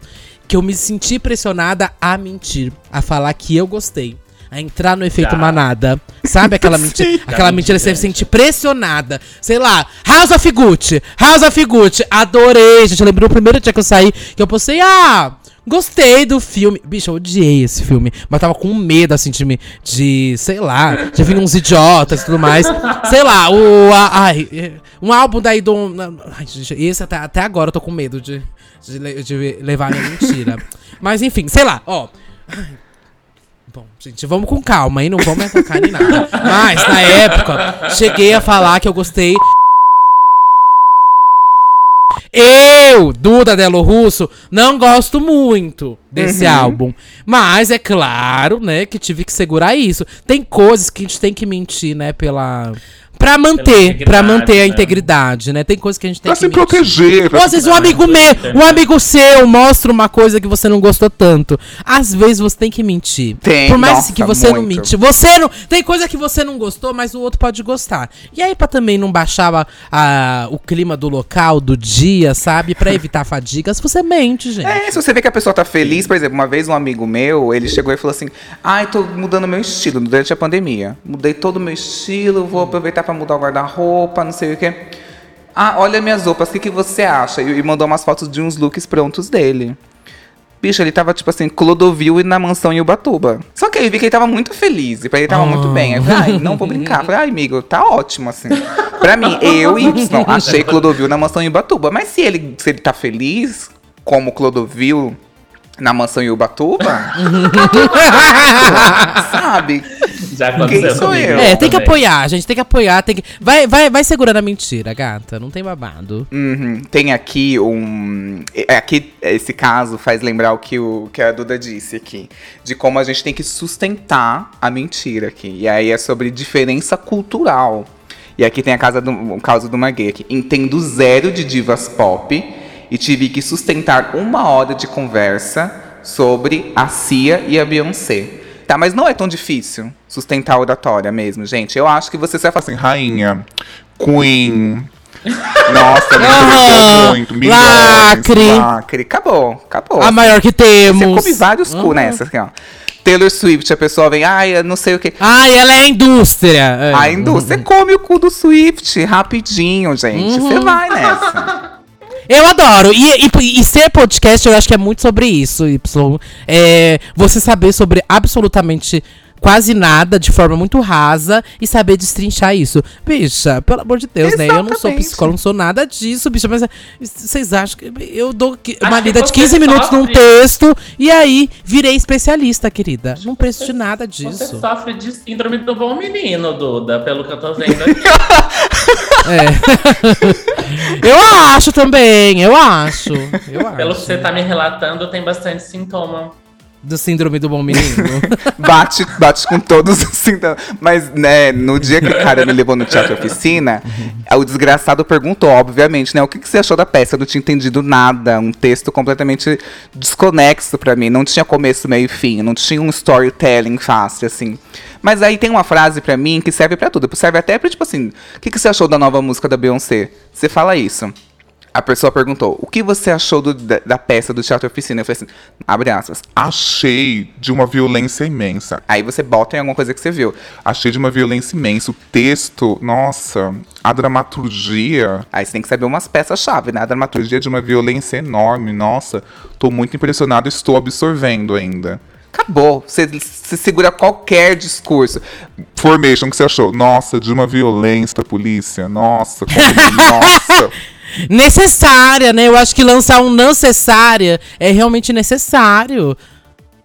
que eu me senti pressionada a mentir, a falar que eu gostei. A entrar no efeito Já. manada. Sabe aquela mentira? Aquela menti, mentira você se sente pressionada. Sei lá, House of Gucci. House of Gucci. Adorei, gente. Eu lembrei o primeiro dia que eu saí, que eu postei, ah, gostei do filme. Bicho, eu odiei esse filme. Mas tava com medo, assim, de, me- de sei lá, de vir uns idiotas e tudo mais. Sei lá, o. a- ai, um álbum daí do. Ai, gente, esse até, até agora eu tô com medo de, de, de levar a minha mentira. Mas enfim, sei lá, ó. Ai, Bom, gente, vamos com calma, hein? Não vamos me atacar nem nada. Mas, na época, cheguei a falar que eu gostei. Eu, Duda Delo Russo, não gosto muito desse álbum. Mas é claro, né, que tive que segurar isso. Tem coisas que a gente tem que mentir, né, pela. Pra manter, pra manter a né? integridade, né? Tem coisas que a gente tem Pra que se mentir. proteger. Ou às vezes um amigo meu, um amigo seu mostra uma coisa que você não gostou tanto. Às vezes você tem que mentir. Tem, Por mais nossa, que você não muito. mente. Você não. Tem coisa que você não gostou, mas o outro pode gostar. E aí, pra também não baixar a- a- o clima do local, do dia, sabe? Pra evitar fadigas, você mente, gente. É, se você vê que a pessoa tá feliz, por exemplo, uma vez um amigo meu, ele chegou e falou assim: Ai, tô mudando meu estilo durante a pandemia. Mudei todo o meu estilo, vou aproveitar pra mudar o guarda-roupa, não sei o quê. Ah, olha minhas roupas, o que, que você acha? E, e mandou umas fotos de uns looks prontos dele. Bicho, ele tava, tipo assim, Clodovil e na mansão em Ubatuba. Só que aí vi que ele tava muito feliz. E pra ele tava muito bem. Aí ai, não vou brincar. Falei, ai, amigo, tá ótimo, assim. Pra mim, eu, Y, achei Clodovil na mansão em Ubatuba. Mas se ele, se ele tá feliz, como Clodovil na mansão em Ubatuba, sabe? Já aconteceu Quem sou comigo. eu? É, tem que também. apoiar, gente. Tem que apoiar. Tem que... Vai, vai, vai segurando a mentira, gata. Não tem babado. Uhum. Tem aqui um. é, Aqui, esse caso faz lembrar o que, o que a Duda disse aqui. De como a gente tem que sustentar a mentira aqui. E aí é sobre diferença cultural. E aqui tem a casa do, o caso de uma gay aqui. Entendo zero de divas pop e tive que sustentar uma hora de conversa sobre a Cia e a Beyoncé. Tá, mas não é tão difícil sustentar a oratória mesmo, gente. Eu acho que você vai falar assim, rainha, queen, Nossa, me interessou muito. Milhões, Lacre. Lacre. Acabou, acabou. A maior que Você temos. come vários cu nessa, assim, ó. Taylor Swift, a pessoa vem, ai, eu não sei o que. Ai, ela é a indústria. É. A indústria, você come o cu do Swift rapidinho, gente. Você vai nessa. Eu adoro. E, e, e ser podcast, eu acho que é muito sobre isso, Y. É, você saber sobre absolutamente quase nada, de forma muito rasa, e saber destrinchar isso. Bicha, pelo amor de Deus, né? Eu não sou Exatamente. psicólogo, não sou nada disso, bicha. Mas é, vocês acham que eu dou uma lida de você 15 minutos num sofre- texto, e aí virei especialista, querida. Não preciso de nada Você disso. sofre de síndrome do bom menino, Duda, pelo que eu tô vendo aqui. Eu acho também, eu acho. Eu pelo acho. que você tá me relatando, tem bastante sintoma. Do síndrome do bom menino. Bate, bate com todos os sintomas. Mas, né, no dia que o cara me levou no teatro oficina, o desgraçado perguntou, obviamente, né? O que, que você achou da peça? Eu não tinha entendido nada. Um texto completamente desconexo pra mim. Não tinha começo, meio e fim. Não tinha um storytelling fácil, assim. Mas aí tem uma frase pra mim que serve pra tudo. Serve até pra, tipo assim, o que, que você achou da nova música da Beyoncé? Você fala isso. A pessoa perguntou, o que você achou do- da, da peça do Teatro Oficina? Eu falei assim, abre aspas. Achei de uma violência imensa. Aí você bota em alguma coisa que você viu. Achei de uma violência imensa. O texto, nossa, a dramaturgia. Aí você tem que saber umas peças-chave, né? A dramaturgia de uma violência enorme. Nossa, tô muito impressionado. Estou absorvendo ainda. acabou. Você, você segura qualquer discurso. Formation, o que você achou? Nossa, de uma violência polícia. Nossa, como... nossa. Necessária, né? Eu acho que lançar um necessária é realmente necessário.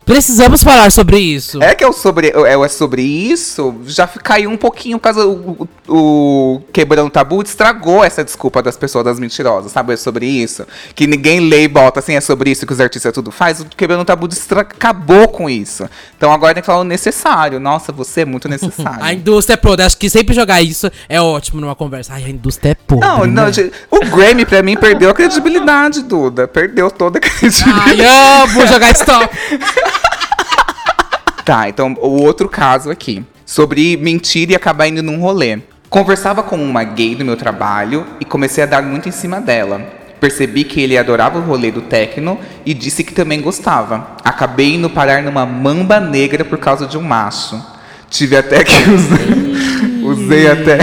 Precisamos falar sobre isso. É que é o sobre, é, é sobre isso, já caiu um pouquinho causa o, o, o Quebrando Tabu estragou essa desculpa das pessoas, das mentirosas, sabe? É sobre isso. Que ninguém lê e bota assim, é sobre isso que os artistas tudo faz. O Quebrando Tabu destra- acabou com isso. Então agora tem que falar o necessário. Nossa, você é muito necessário. A indústria é podre. Acho que sempre jogar isso é ótimo numa conversa. Ai, a indústria é podre. Não, não, né? gente, o Grammy pra mim perdeu a credibilidade, Duda. Perdeu toda a credibilidade. Ai, amo jogar stop. Tá, então o outro caso aqui. Sobre mentir e acabar indo num rolê. Conversava com uma gay do meu trabalho e comecei a dar muito em cima dela. Percebi que ele adorava o rolê do techno e disse que também gostava. Acabei indo parar numa mamba negra por causa de um macho. Tive até que usar. usei até.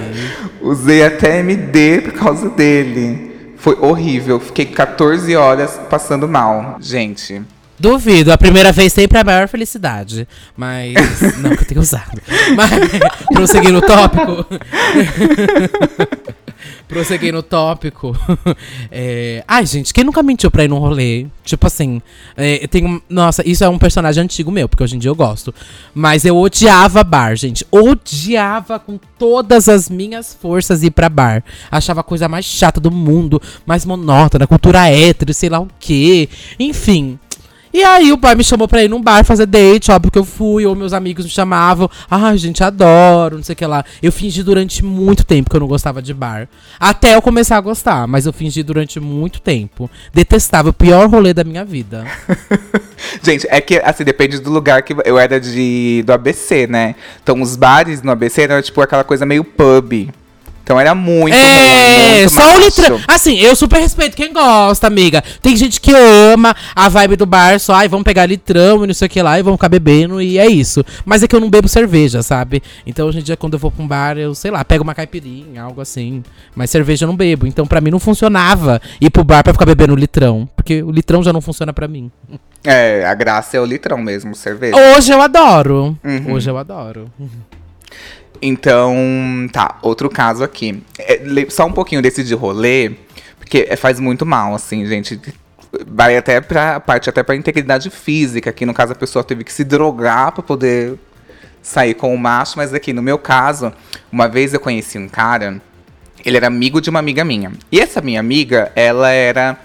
usei até MD por causa dele. Foi horrível. Fiquei 14 horas passando mal. Gente. Duvido. A primeira vez sempre é a maior felicidade. Mas. não que eu tenha usado. Mas. prosseguir no tópico. prosseguir no tópico. É, Ai, gente, quem nunca mentiu pra ir num rolê? Tipo assim. É, tem um- Nossa, isso é um personagem antigo meu, porque hoje em dia eu gosto. Mas eu odiava bar, gente. Odiava com todas as minhas forças ir pra bar. Achava a coisa mais chata do mundo, mais monótona, cultura hétero, sei lá o quê. Enfim. E aí o pai me chamou pra ir num bar fazer date, óbvio que eu fui, ou meus amigos me chamavam. Ai, gente, adoro, não sei o que lá. Eu fingi durante muito tempo que eu não gostava de bar. Até eu começar a gostar, mas eu fingi durante muito tempo. Detestava, o pior rolê da minha vida. Gente, é que, assim, depende do lugar que eu era de, do ABC, né? Então, os bares no ABC eram, tipo, aquela coisa meio pub. Então, era muito É, muito só o litrão. Assim, eu super respeito quem gosta, amiga. Tem gente que ama a vibe do bar, só, ai, vamos pegar litrão e não sei o que lá, e vamos ficar bebendo, e é isso. Mas é que eu não bebo cerveja, sabe? Então, hoje em dia, quando eu vou pra um bar, eu, sei lá, pego uma caipirinha, algo assim. Mas cerveja eu não bebo. Então, pra mim, não funcionava ir pro bar pra ficar bebendo litrão. Porque o litrão já não funciona pra mim. É, a graça é o litrão mesmo, cerveja. Hoje eu adoro. Uhum. Hoje eu adoro. Então, tá, outro caso aqui. É, só um pouquinho desse de rolê, porque é- faz muito mal, assim, gente. Vai até pra parte até pra integridade física, que no caso a pessoa teve que se drogar pra poder sair com o macho, mas aqui no meu caso, uma vez eu conheci um cara, ele era amigo de uma amiga minha. E essa minha amiga, ela era.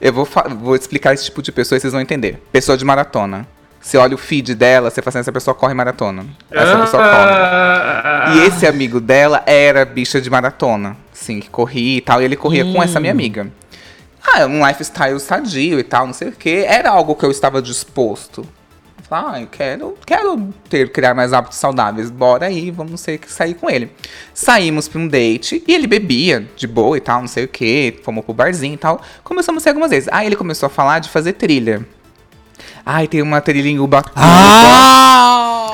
Eu vou, vou explicar esse tipo de pessoa e vocês vão entender. Pessoa de maratona. Você olha o feed dela, você fala assim, essa pessoa corre maratona. Essa pessoa corre. E esse amigo dela era bicha de maratona, assim, que corria e tal. E ele corria com essa minha amiga. Ah, um lifestyle sadio e tal, não sei o quê. Era algo que eu estava disposto. Ah, eu quero, quero ter, criar mais hábitos saudáveis. Bora aí, vamos que sair com ele. Saímos pra um date e ele bebia de boa e tal, não sei o que. Fomos pro barzinho e tal. Começamos a sair algumas vezes. Aí ele começou a falar de fazer trilha. Ai, tem uma trilha em Ubatuba. Ah!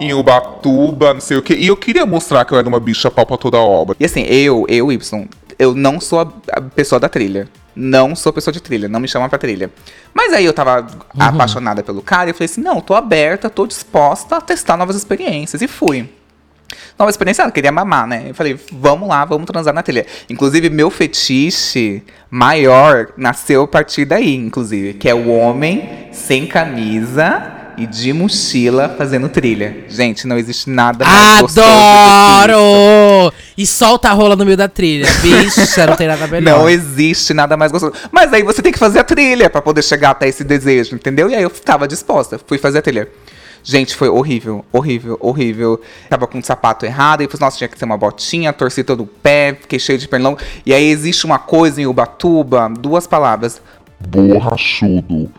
Em Ubatuba, não sei o quê. E eu queria mostrar que eu era uma bicha pau pra toda obra. E assim, eu, eu, Y, eu não sou a, pessoa da trilha. Não sou pessoa de trilha, não me chama pra trilha. Mas aí eu tava apaixonada pelo cara e eu falei assim: não, tô aberta, tô disposta a testar novas experiências. E fui. Nova experiência, eu queria mamar, né? Eu falei, vamos lá, vamos transar na trilha. Inclusive, meu fetiche maior nasceu a partir daí, inclusive, que é o homem sem camisa e de mochila fazendo trilha. Gente, não existe nada mais. Adoro! E solta a rola no meio da trilha. Bicha, não tem nada melhor. Não existe nada mais gostoso. Mas aí você tem que fazer a trilha pra poder chegar até esse desejo, entendeu? E aí eu tava disposta, fui fazer a trilha. Gente, foi horrível, horrível, horrível. Tava com o sapato errado, e falei, nossa, tinha que ter uma botinha, torci todo o pé, fiquei cheio de pernilongo. E aí existe uma coisa em Ubatuba, duas palavras. Borrachudo.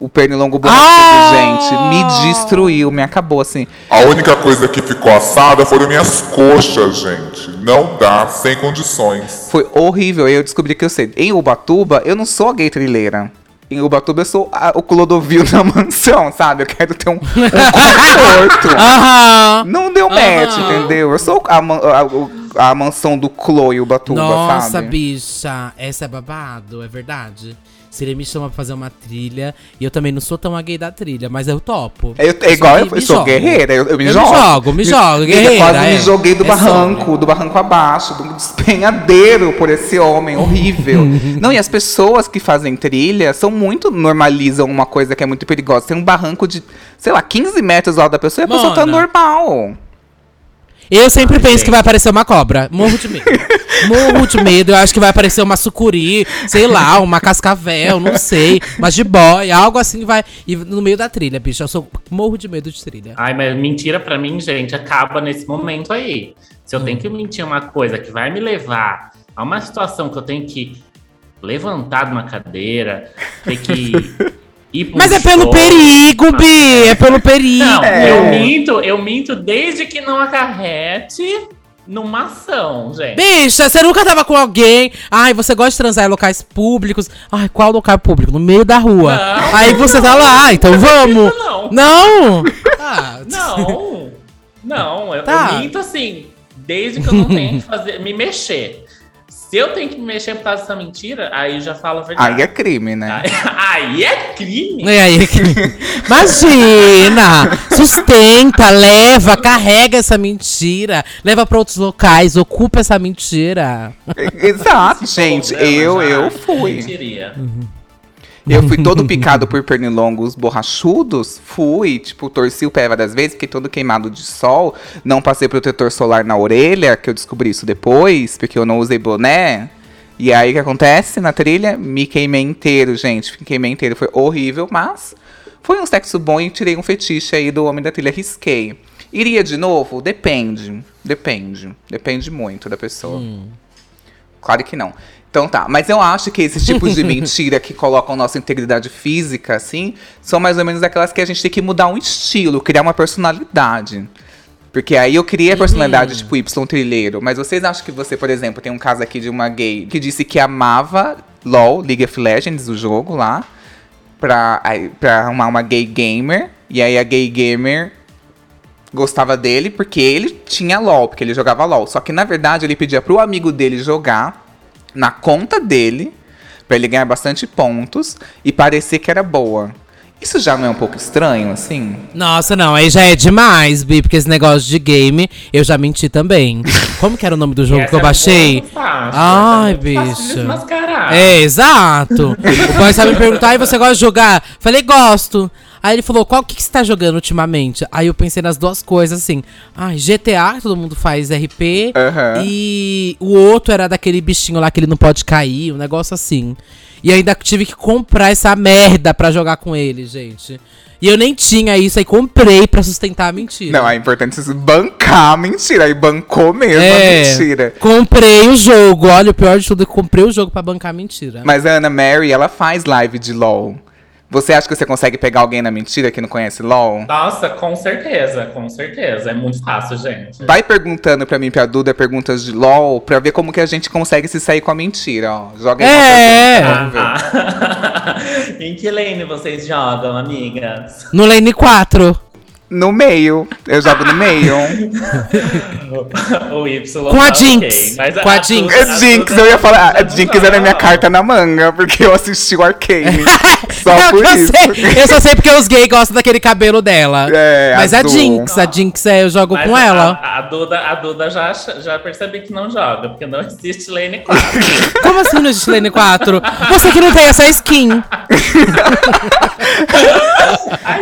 O pernilongo borrachudo, Ah! gente, me destruiu, me acabou assim. A única coisa que ficou assada foram minhas coxas, gente. Não dá, sem condições. Foi horrível. Aí eu descobri que eu sei. Em Ubatuba, eu não sou a gay trilheira. Em Ubatuba, eu sou a- o Clodovil da mansão, sabe? Eu quero ter um, um conforto. Aham! Não deu match, entendeu? Eu sou a, a- a mansão do Chloe Ubatuba, Nossa, sabe? bicha, essa é babado, é verdade. Se ele me chama pra fazer uma trilha, e eu também não sou tão a gay da trilha, mas eu topo. Eu, é igual eu, me eu sou jogo. guerreira, eu, eu me Eu me jogo. jogo, me jogo, Gente, eu guerreira, quase é. me joguei do É barranco, sobre. do barranco abaixo, do despenhadeiro por esse homem horrível. Não, e as pessoas que fazem trilha são muito normalizam uma coisa que é muito perigosa. Tem um barranco de, sei lá, 15 metros lá da pessoa e a pessoa tá Mona. normal. Eu sempre penso que vai aparecer uma cobra. Morro de medo. Morro de medo. Eu acho que vai aparecer uma sucuri, sei lá, uma cascavel, não sei. Uma jiboia, algo assim vai. E no meio da trilha, bicho. Eu sou morro de medo de trilha. Ai, mas mentira pra mim, gente, acaba nesse momento aí. Se eu tenho Hum. que mentir uma coisa que vai me levar a uma situação que eu tenho que levantar de uma cadeira, ter que um Mas é pelo show. perigo, Bi! É pelo perigo! Não, É. eu minto, eu minto desde que não acarrete numa ação, gente. Bicha, você nunca tava com alguém. Ai, você gosta de transar em locais públicos. Ai, qual local público? No meio da rua. Não. Aí você tá lá, então vamos. Não. Não! Ah, Não, não, eu, Tá. eu minto assim, desde que eu não tenha que fazer, me mexer. Se eu tenho que me mexer por causa dessa mentira, aí eu já falo a verdade. Aí é crime, né? Aí, aí é crime. E aí, imagina! Sustenta, leva, carrega essa mentira, leva pra outros locais, ocupa essa mentira. Exato, gente. Problema Eu, já eu fui. Mentiria. Eu fui todo picado por pernilongos borrachudos. Fui, tipo, torci o pé várias vezes, fiquei todo queimado de sol. Não passei protetor solar na orelha, que eu descobri isso depois, porque eu não usei boné. E aí o que acontece na trilha? Me queimei inteiro, gente. Me queimei inteiro. Foi horrível, mas foi um sexo bom e tirei um fetiche aí do homem da trilha, risquei. Iria de novo? Depende. Depende. Depende muito da pessoa. Claro que não. Então tá, mas eu acho que esses tipos de mentira que colocam nossa integridade física, assim, são mais ou menos aquelas que a gente tem que mudar um estilo, criar uma personalidade. Porque aí eu criei a personalidade tipo Y trilheiro. Mas vocês acham que você, por exemplo, tem um caso aqui de uma gay que disse que amava LOL, League of Legends, o jogo lá, pra, pra arrumar uma gay gamer. E aí a gay gamer gostava dele porque ele tinha LOL, porque ele jogava LOL. Só que na verdade ele pedia pro amigo dele jogar na conta dele, pra ele ganhar bastante pontos e parecer que era boa. Isso já não é um pouco estranho, assim? Nossa, não, aí já é demais, Bi, porque esse negócio de game, eu já menti também. Como que era o nome do jogo que eu é baixei? fácil, Ai, é bicho. É, exato. o boy sabe me perguntar, aí você gosta de jogar? Falei, gosto. Aí ele falou, qual que, que você tá jogando ultimamente? Aí eu pensei nas duas coisas, assim. Ah, GTA, todo mundo faz RP. Aham. E o outro era daquele bichinho lá que ele não pode cair, um negócio assim. E ainda tive que comprar essa merda pra jogar com ele, gente. E eu nem tinha isso, aí comprei pra sustentar a mentira. Não, é importante bancar a mentira. Aí bancou mesmo a É, mentira. comprei o jogo. Olha, o pior de tudo é que comprei o jogo pra bancar a mentira. Mas a Ana Mary, ela faz live de LOL. Você acha que você consegue pegar alguém na mentira que não conhece LOL? Nossa, com certeza, com certeza. É muito fácil, gente. Vai perguntando pra mim, e pra Duda, perguntas de LOL, pra ver como que a gente consegue se sair com a mentira, ó. Joga aí É. vamos ver. Ah. em que lane vocês jogam, amigas? No Lane 4. No meio. Eu jogo no meio. o Y. Com a Jinx. ok, mas Com a Duda- Jinx. É Jinx, Duda- eu ia falar. A Jinx não era minha joga. carta na manga, porque eu assisti o Arcane. Só eu, por eu isso. sei, eu só sei porque os gays gostam daquele cabelo dela. É, Mas a azul. Jinx, a Jinx é, eu jogo Mas com a, ela. A, Duda, a Duda já, já percebi que não joga, porque não existe lane 4. Como assim no existe Lane 4? Você que não tem essa skin.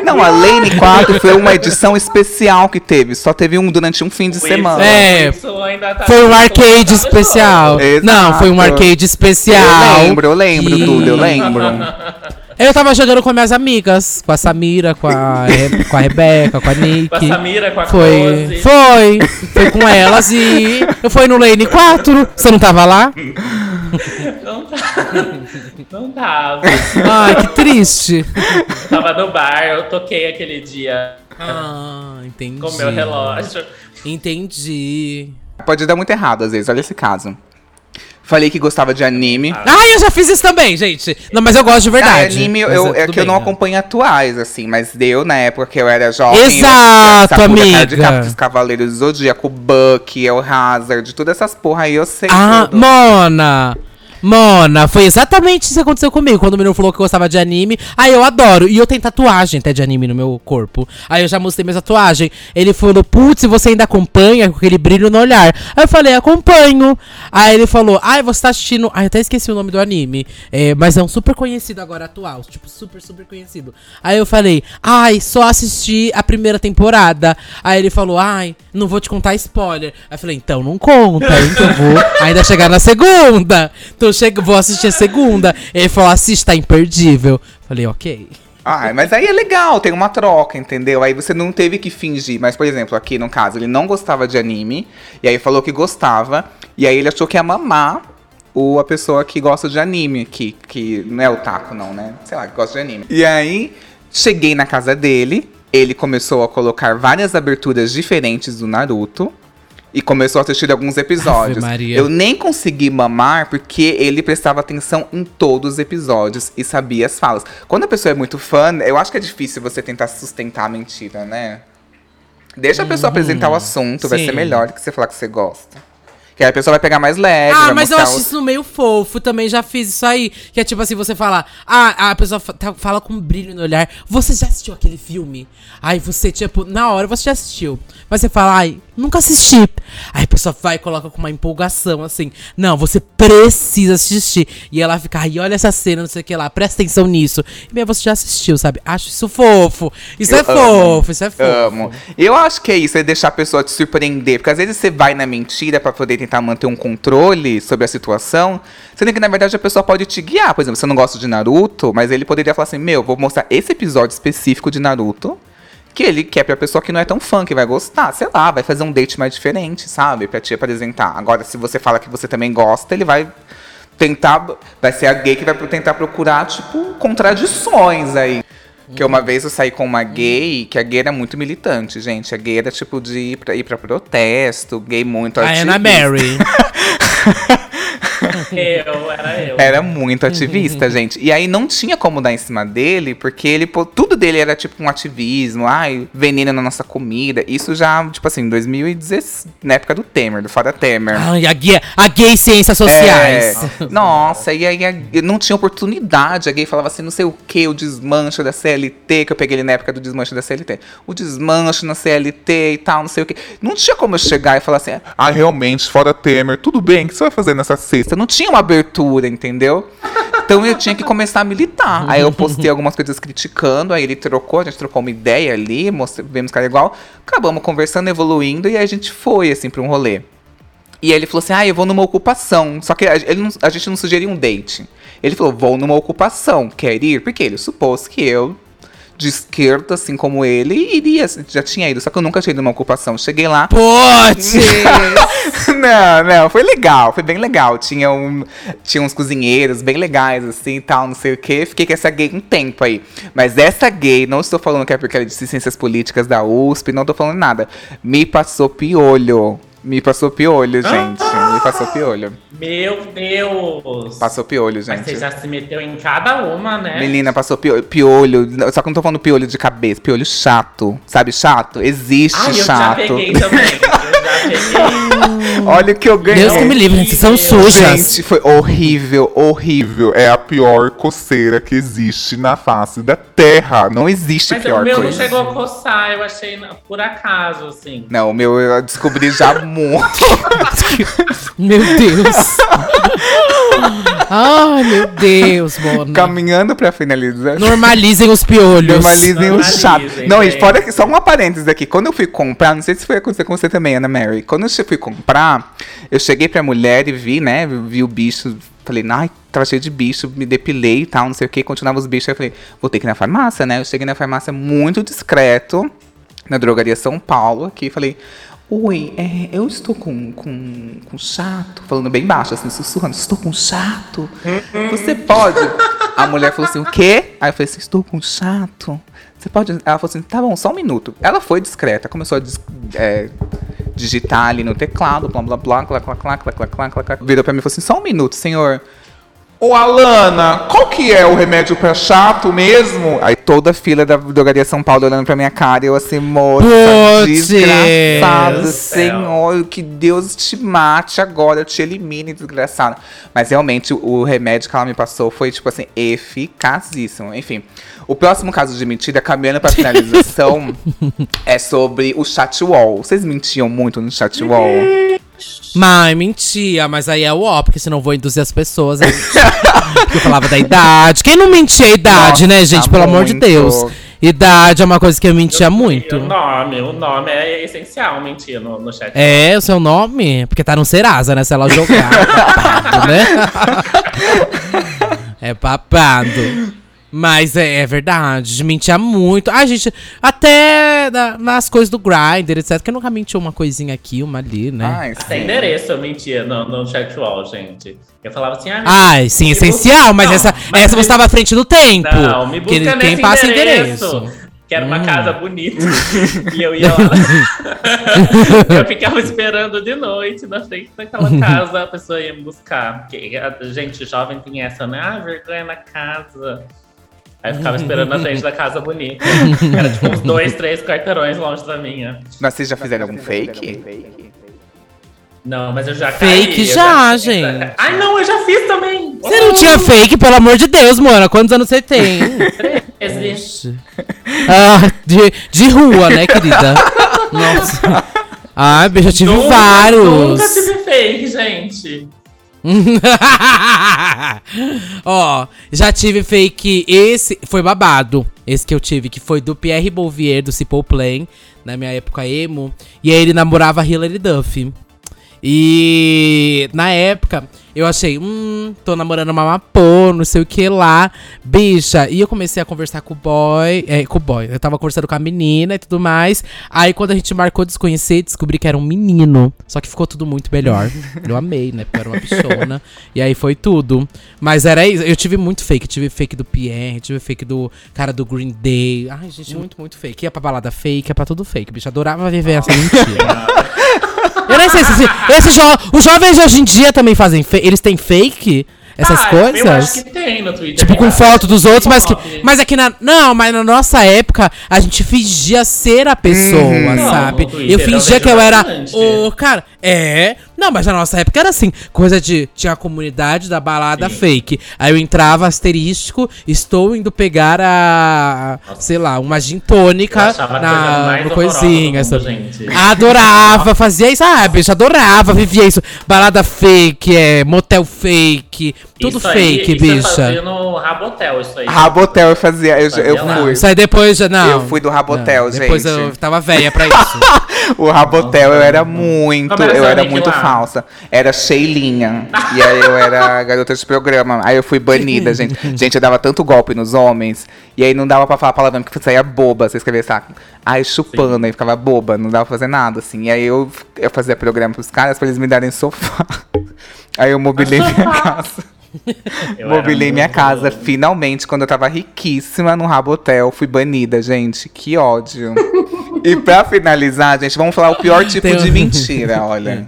Não, a Lane 4 foi uma edição especial que teve. Só teve um durante um fim de O semana. É. ainda tá- Foi um arcade tá especial. jogo. Não, foi um Exato. arcade especial. Eu lembro, eu lembro, que- Duda, eu lembro. Eu tava jogando com minhas amigas, com a Samira, com a, Re- com a Rebeca, com a Nick. Com a Samira, com a Foi, Close. foi, foi com elas e eu fui no Lane 4. Você não tava lá? Não tava. Não tava. Ai, que triste. Tava no bar, eu toquei aquele dia Ah, entendi. com meu relógio. Entendi. Pode dar muito errado às vezes, olha esse caso. Falei que gostava de anime. Ah, eu já fiz isso também, gente. Não, mas eu gosto de Ah, verdade. anime, Mas eu, é tudo que eu bem, não né? acompanho atuais, assim, mas deu na época que eu era jovem. Exato, eu assistia Sakura Card amiga. Captors, Cavaleiros do Zodíaco, Buck, El Hazard, todas essas porra aí eu sei Ah, tudo. Mona! Mona, foi exatamente isso que aconteceu comigo. Quando o menino falou que gostava de anime. Aí eu adoro. E eu tenho tatuagem até de anime no meu corpo. Aí eu já mostrei minha tatuagem. Ele falou, putz, você ainda acompanha com aquele brilho no olhar. Aí eu falei, acompanho. Aí ele falou, ai, você tá assistindo. Ai, eu até esqueci o nome do anime. É, mas é um super conhecido agora atual. Tipo, super, super conhecido. Aí eu falei, ai, só assisti a primeira temporada. Aí ele falou, ai, não vou te contar spoiler. Aí eu falei, então não conta, eu vou ainda chegar na segunda. Então chego, vou assistir a segunda. Ele falou, assiste, tá imperdível. Falei, ok. Ah, mas aí é legal, tem uma troca, entendeu? Aí você não teve que fingir. Mas, por exemplo, aqui no caso, ele não gostava de anime. E aí falou que gostava. E aí ele achou que ia mamar o, a pessoa que gosta de anime. Que, que não é o taco, não, né? Sei lá, que gosta de anime. E aí, cheguei na casa dele. Ele começou a colocar várias aberturas diferentes do Naruto. E começou a assistir alguns episódios. Maria. Eu nem consegui mamar porque ele prestava atenção em todos os episódios e sabia as falas. Quando a pessoa é muito fã, eu acho que é difícil você tentar sustentar a mentira, né? Deixa a pessoa apresentar o assunto, vai Sim. ser melhor do que você falar que você gosta. Que aí a pessoa vai pegar mais leve. Ah, vai mas eu acho os- isso meio fofo. Também já fiz isso aí. Que é tipo assim, você fala. Ah, a pessoa tá- fala com brilho no olhar. Você já assistiu aquele filme? Aí você, tipo, na hora você já assistiu. Mas você fala, ai, nunca assisti. Aí a pessoa vai e coloca com uma empolgação, assim. Não, você precisa assistir. E ela fica, ai, olha essa cena, não sei o que lá. Presta atenção nisso. E meu, você já assistiu, sabe? Acho isso fofo. Isso Eu é amo, fofo, isso é fofo. Amo. Eu acho que é isso, é deixar a pessoa te surpreender. Porque às vezes você vai na mentira pra poder tentar manter um controle sobre a situação. Sendo que, na verdade, a pessoa pode te guiar. Por exemplo, você não gosta de Naruto, mas ele poderia falar assim: Meu, vou mostrar esse episódio específico de Naruto. Que ele quer pra pessoa que não é tão fã, que vai gostar. Sei lá, vai fazer um date mais diferente, sabe? Pra te apresentar. Agora, se você fala que você também gosta, ele vai tentar. Vai ser a gay que vai tentar procurar, tipo, contradições aí. Que uma vez eu saí com uma gay, que a gay era muito militante, gente. A gay era tipo de ir pra, ir pra protesto, gay muito A ativista. Ana Mary. Eu, era eu. Era muito ativista, gente. E aí não tinha como dar em cima dele, porque ele tudo dele era tipo um ativismo, ai, veneno na nossa comida. Isso já, tipo assim, em 2016, na época do Temer, do Fora Temer. Ai, a gay, a gay ciências sociais. É, nossa, e aí a- não tinha oportunidade. A gay falava assim, não sei o que, o desmanche da CLT, que eu peguei ele na época do desmanche da CLT. O desmanche na CLT e tal, não sei o que. Não tinha como eu chegar e falar assim, Ah, realmente, fora Temer, tudo bem, o que você vai fazer nessa sexta? não tinha uma abertura, entendeu? Então eu tinha que começar a militar. Aí eu postei algumas coisas criticando, aí ele trocou, a gente trocou uma ideia ali, vemos cara igual, acabamos conversando, evoluindo, e a gente foi, assim, pra um rolê. E ele falou assim, ah, eu vou numa ocupação. Só que não- a gente não sugeriu um date. Ele falou, vou numa ocupação, quer ir? Porque ele supôs que eu de esquerda, assim como ele, e iria, já tinha ido, só que eu nunca tinha ido numa ocupação. Cheguei lá. Putz! não, não, foi legal, foi bem legal. Tinha, um, tinha uns cozinheiros bem legais, assim e tal, não sei o quê. Fiquei com essa gay um tempo aí. Mas essa gay, não estou falando que é porque ela é de ciências políticas da USP, não estou falando nada. Me passou piolho. Me passou piolho, gente. Me passou piolho. Meu Deus! Passou piolho, Mas você gente. já se meteu em cada uma, né? Menina, passou piolho, piolho. Só que eu não tô falando piolho de cabeça, piolho chato. Sabe, chato? Existe Ai, eu já chato. peguei também. Eu já peguei. Olha o que eu ganhei. Deus que me livre, gente, vocês são sujas. Gente, foi horrível, horrível. É a pior coceira que existe na face da terra. Não existe Mas pior o meu não coisa. chegou a coçar, eu achei por acaso, assim. Não, o meu eu descobri já muito. Meu Deus. Ai, meu Deus, Mona. Caminhando pra finalizar. Normalizem os piolhos. Normalizem o Normalizem, chato. Não, e gente. que só um parênteses aqui. Quando eu fui comprar, não sei se foi acontecer com você também, Ana Mary. Quando eu fui comprar, eu cheguei pra mulher e vi, né? Vi o bicho. Falei, ai, tava cheio de bicho, me depilei e tal, não sei o que, continuava os bichos. Aí eu falei, vou ter que ir na farmácia, né? Eu cheguei na farmácia muito discreto, na drogaria São Paulo, aqui, falei, oi, é, eu estou com, com, com chato, falando bem baixo, assim, sussurrando, estou com chato. Você pode? A mulher falou assim, o quê? Aí eu falei assim, estou com chato. Você pode? Ela falou assim, tá bom, só um minuto. Ela foi discreta, começou a é, digitar ali no teclado, blá blá blá, clá, clá, clá, clá, clá, clá, clá. Virou pra mim e falou assim, só um minuto, senhor. Ô, Alana, qual que é o remédio pra chato mesmo? Aí toda a fila da drogaria São Paulo olhando pra minha cara e eu assim, moça, Putz. desgraçado, céu. senhor, que Deus te mate agora, te elimine, desgraçado. Mas realmente o- remédio que ela me passou foi, tipo assim, eficazíssimo. Enfim, o próximo caso de mentira, caminhando pra finalização, é sobre o chat wall. Vocês mentiam muito no chat wall? Mas mentia, mas aí é o ó, porque senão eu vou induzir as pessoas. a mentir. Porque eu falava da idade. Quem não mentia a idade, Nossa, né, gente? Pelo amor de muito. Deus. Idade é uma coisa que eu mentia muito. O nome, o nome é essencial mentir no, no chat. É, o seu nome? Porque tá no Serasa, né? Se ela jogar, é babado, né? é babado. Mas é, é verdade, mentia muito. Ah, gente, até na- nas coisas do Grindr, etc. Que eu nunca mentiu uma coisinha aqui, uma ali, né? Ai, Até sim. endereço eu mentia no, no wall, gente. Eu falava assim, ah, Ai, sim, essencial, mas Não, essa, mas essa me- você estava à frente do tempo. Não, me busca que, nesse quem passa endereço. endereço. Que era uma Hum. casa bonita. e eu ia lá. eu ficava esperando de noite na frente daquela casa, a pessoa ia me buscar. Porque a gente jovem tem essa, né? Ah, vergonha na casa. Aí eu ficava esperando na frente da casa bonita. Era tipo uns dois, três quarteirões longe da minha. Mas vocês já fizeram algum fake? Não, mas eu já Fake caí, eu já, gente. Ai, não, eu já fiz também. Você não tinha fake, pelo amor de Deus, mano. Quantos anos você tem? Esse- ah, de, de rua, né, querida? Nossa. Ai, bicho, eu tive Nunca- vários. Nunca tive fake, gente. Ó, já tive fake. Esse foi babado. Esse que eu tive, que foi do Pierre Bouvier, do Simple Plan, na minha época emo. E aí ele namorava Hilary Duff. E na época eu achei, hum, tô namorando uma mapô, não sei o que lá, bicha. E eu comecei a conversar com o boy, é, com o boy. Eu tava conversando com a menina e tudo mais. Aí quando a gente marcou desconhecer, descobri que era um menino. Só que ficou tudo muito melhor. Eu amei, né? Porque eu era uma bichona. e aí foi tudo. Mas era isso. Eu tive muito fake. Tive fake do Pierre, tive fake do cara do Green Day. Ai, gente, muito, muito fake. Ia pra balada fake, ia pra tudo fake. Bicho, adorava viver essa mentira. Eu nem sei se esse, esse jo os jovens de hoje em dia também fazem fake. Eles têm fake? Essas Ah, coisas? Eu acho que tem no Twitter. Tipo, com bastante foto dos outros, mas que. Mas aqui na. Não, mas na nossa época, a gente fingia ser a pessoa, Não, sabe? no Twitter eu eu fingia vejo que eu era. bastante. O cara. É. Não, mas na nossa época era assim. Coisa de. Tinha a comunidade da balada fake. Aí eu entrava asterístico, estou indo pegar a. Sei lá, uma gin tônica Eu na no coisinha. mundo, gente. Adorava, fazia isso, ah, bicho, adorava, vivia isso. Balada fake, é, motel fake, tudo Isso aí- fake, isso Eu bicha. fazia no Rabotel, isso aí. Rabotel eu fazia, eu, eu Fazia lá. fui. Isso aí depois já não. Eu fui do Rabotel, não, Depois gente. eu tava velha pra isso. O Rabotel eu era muito, eu era muito lá? Calça. Era Sheilinha. e aí eu era garota de programa. Aí eu fui banida, gente. Gente, eu dava tanto golpe nos homens. E aí não dava pra falar palavrão, porque saía boba. Você escrevia saco. Aí chupando, aí ficava boba. Não dava pra fazer nada, assim. E aí eu, eu fazia programa pros caras pra eles me darem sofá. Aí eu mobilei minha casa. Eu Mobilei minha casa, finalmente, quando eu tava riquíssima no Rabotel. Fui banida, gente. Que ódio. e pra finalizar, gente, vamos falar o pior tipo Tem de mentira, olha.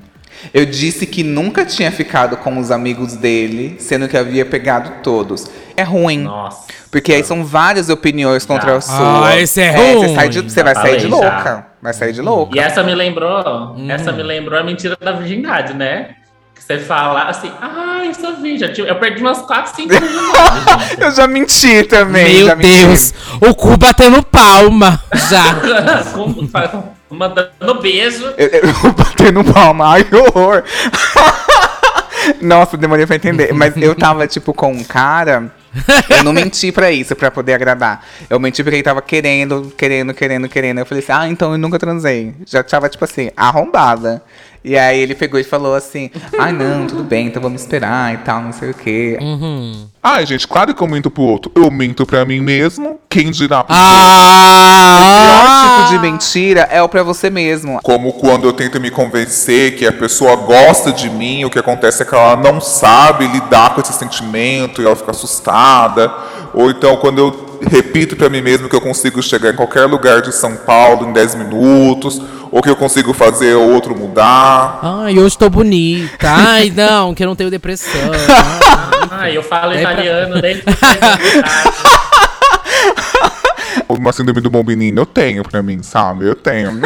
Eu disse que nunca tinha ficado com os amigos dele, sendo que havia pegado todos. É ruim. Nossa. Porque aí são várias opiniões contra Já. a sua. Ah, esse é Você, ruim. sai de- você vai sair de falei, já. louca. Vai sair de louca. E essa me lembrou, Hum. essa me lembrou a mentira da virgindade, né? Que você fala assim, ah, eu sou virgem. Eu perdi umas 4, 5 virgindades, Eu já menti também. Meu já menti. Deus, o cu batendo palma já. Mandando beijo. Eu, eu batendo palma, ai que horror. Nossa, demorei pra entender. Mas eu tava, tipo, com um cara. Eu não menti pra isso, pra poder agradar. Eu menti porque ele tava querendo, querendo, querendo, querendo. Eu falei assim, ah, então eu nunca transei. Já tava, tipo assim, arrombada. E aí ele pegou e falou assim, ai não, tudo bem, então vamos esperar e tal, não sei o quê. Ai, gente, claro que eu minto pro outro. Eu minto pra mim mesmo. Quem dirá pro O pior Ah! tipo de mentira é o pra você mesmo. Como quando eu tento me convencer que a pessoa gosta de mim, o que acontece é que ela não sabe lidar com esse sentimento e ela fica assustada. Ou então quando eu repito pra mim mesmo que eu consigo chegar em qualquer lugar de São Paulo em 10 minutos, ou que eu consigo fazer o outro mudar. Ai, hoje tô bonita. Ai, não, que eu não tenho depressão. Ah, eu falo pra- italiano desde os três anos de idade. Uma síndrome do bom menino eu tenho pra mim, sabe? Eu tenho.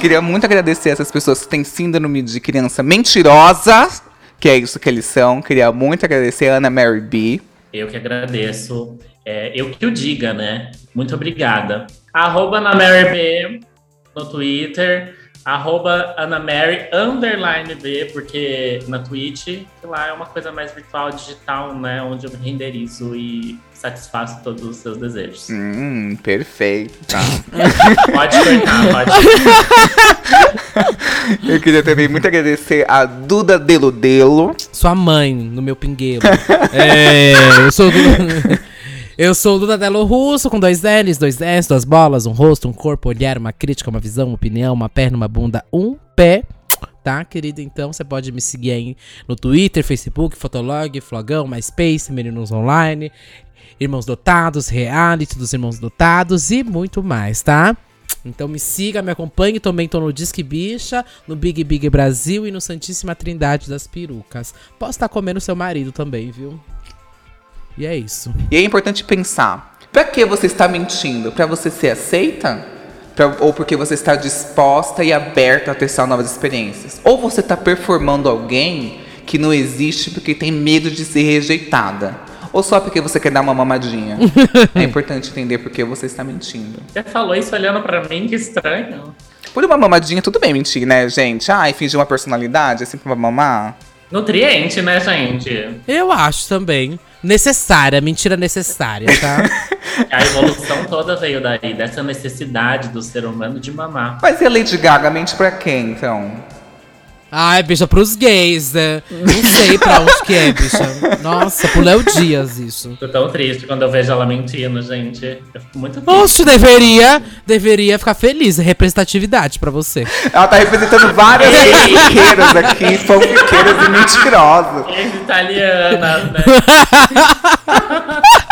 Queria muito agradecer essas pessoas que têm síndrome de criança mentirosa, que é isso que eles são. Queria muito agradecer a Ana Mary B. Eu que agradeço. É, eu que o diga, né? Muito obrigada. Arroba Ana Mary B no Twitter. Arroba Ana Mary underline B, porque na Twitch, que lá é uma coisa mais virtual, digital, né? Onde eu renderizo e satisfaço todos os seus desejos. Hum, perfeito. Tá. Pode cortar, pode. Eu queria também muito agradecer a Duda Deludelo. Sua mãe, no meu pinguelo. é, eu sou. Eu sou o Duda Delo Russo, com dois L's, dois S, duas bolas, um rosto, um corpo, olhar, uma crítica, uma visão, uma opinião, uma perna, uma bunda, um pé. Tá, querido? Então você pode me seguir aí no Twitter, Facebook, Fotolog, Flogão, MySpace, Meninos Online, Irmãos Dotados, Reality dos Irmãos Dotados e muito mais, tá? Então me siga, me acompanhe. Também tô no Disque Bicha, no Big Big Brasil e no Santíssima Trindade das Perucas. Posso estar comendo seu marido também, viu? E é isso. E é importante pensar: pra que você está mentindo? Pra você ser aceita? Pra- ou porque você está disposta e aberta a testar novas experiências? Ou você está performando alguém que não existe porque tem medo de ser rejeitada? Ou só porque você quer dar uma mamadinha? é importante entender por que você está mentindo. Você falou isso olhando pra mim, que estranho. Por uma mamadinha, tudo bem mentir, né, gente? Ai, fingir uma personalidade, assim, pra mamar. Nutriente, né, gente? Eu acho também. Necessária, mentira necessária, tá? A evolução toda veio daí, dessa necessidade do ser humano de mamar. Mas e a Lady Gaga mente pra quem, então? Ai, bicha, pros gays, né? Não sei pra onde que é, bicha. Nossa, pro Léo Dias isso. Tô tão triste quando eu vejo ela mentindo, gente. Eu fico muito triste. Oxe, deveria, deveria ficar feliz. Representatividade pra você. Ela tá representando várias fanfiqueiras aqui, fanfiqueiras e mentirosas. Ex-italiana, né?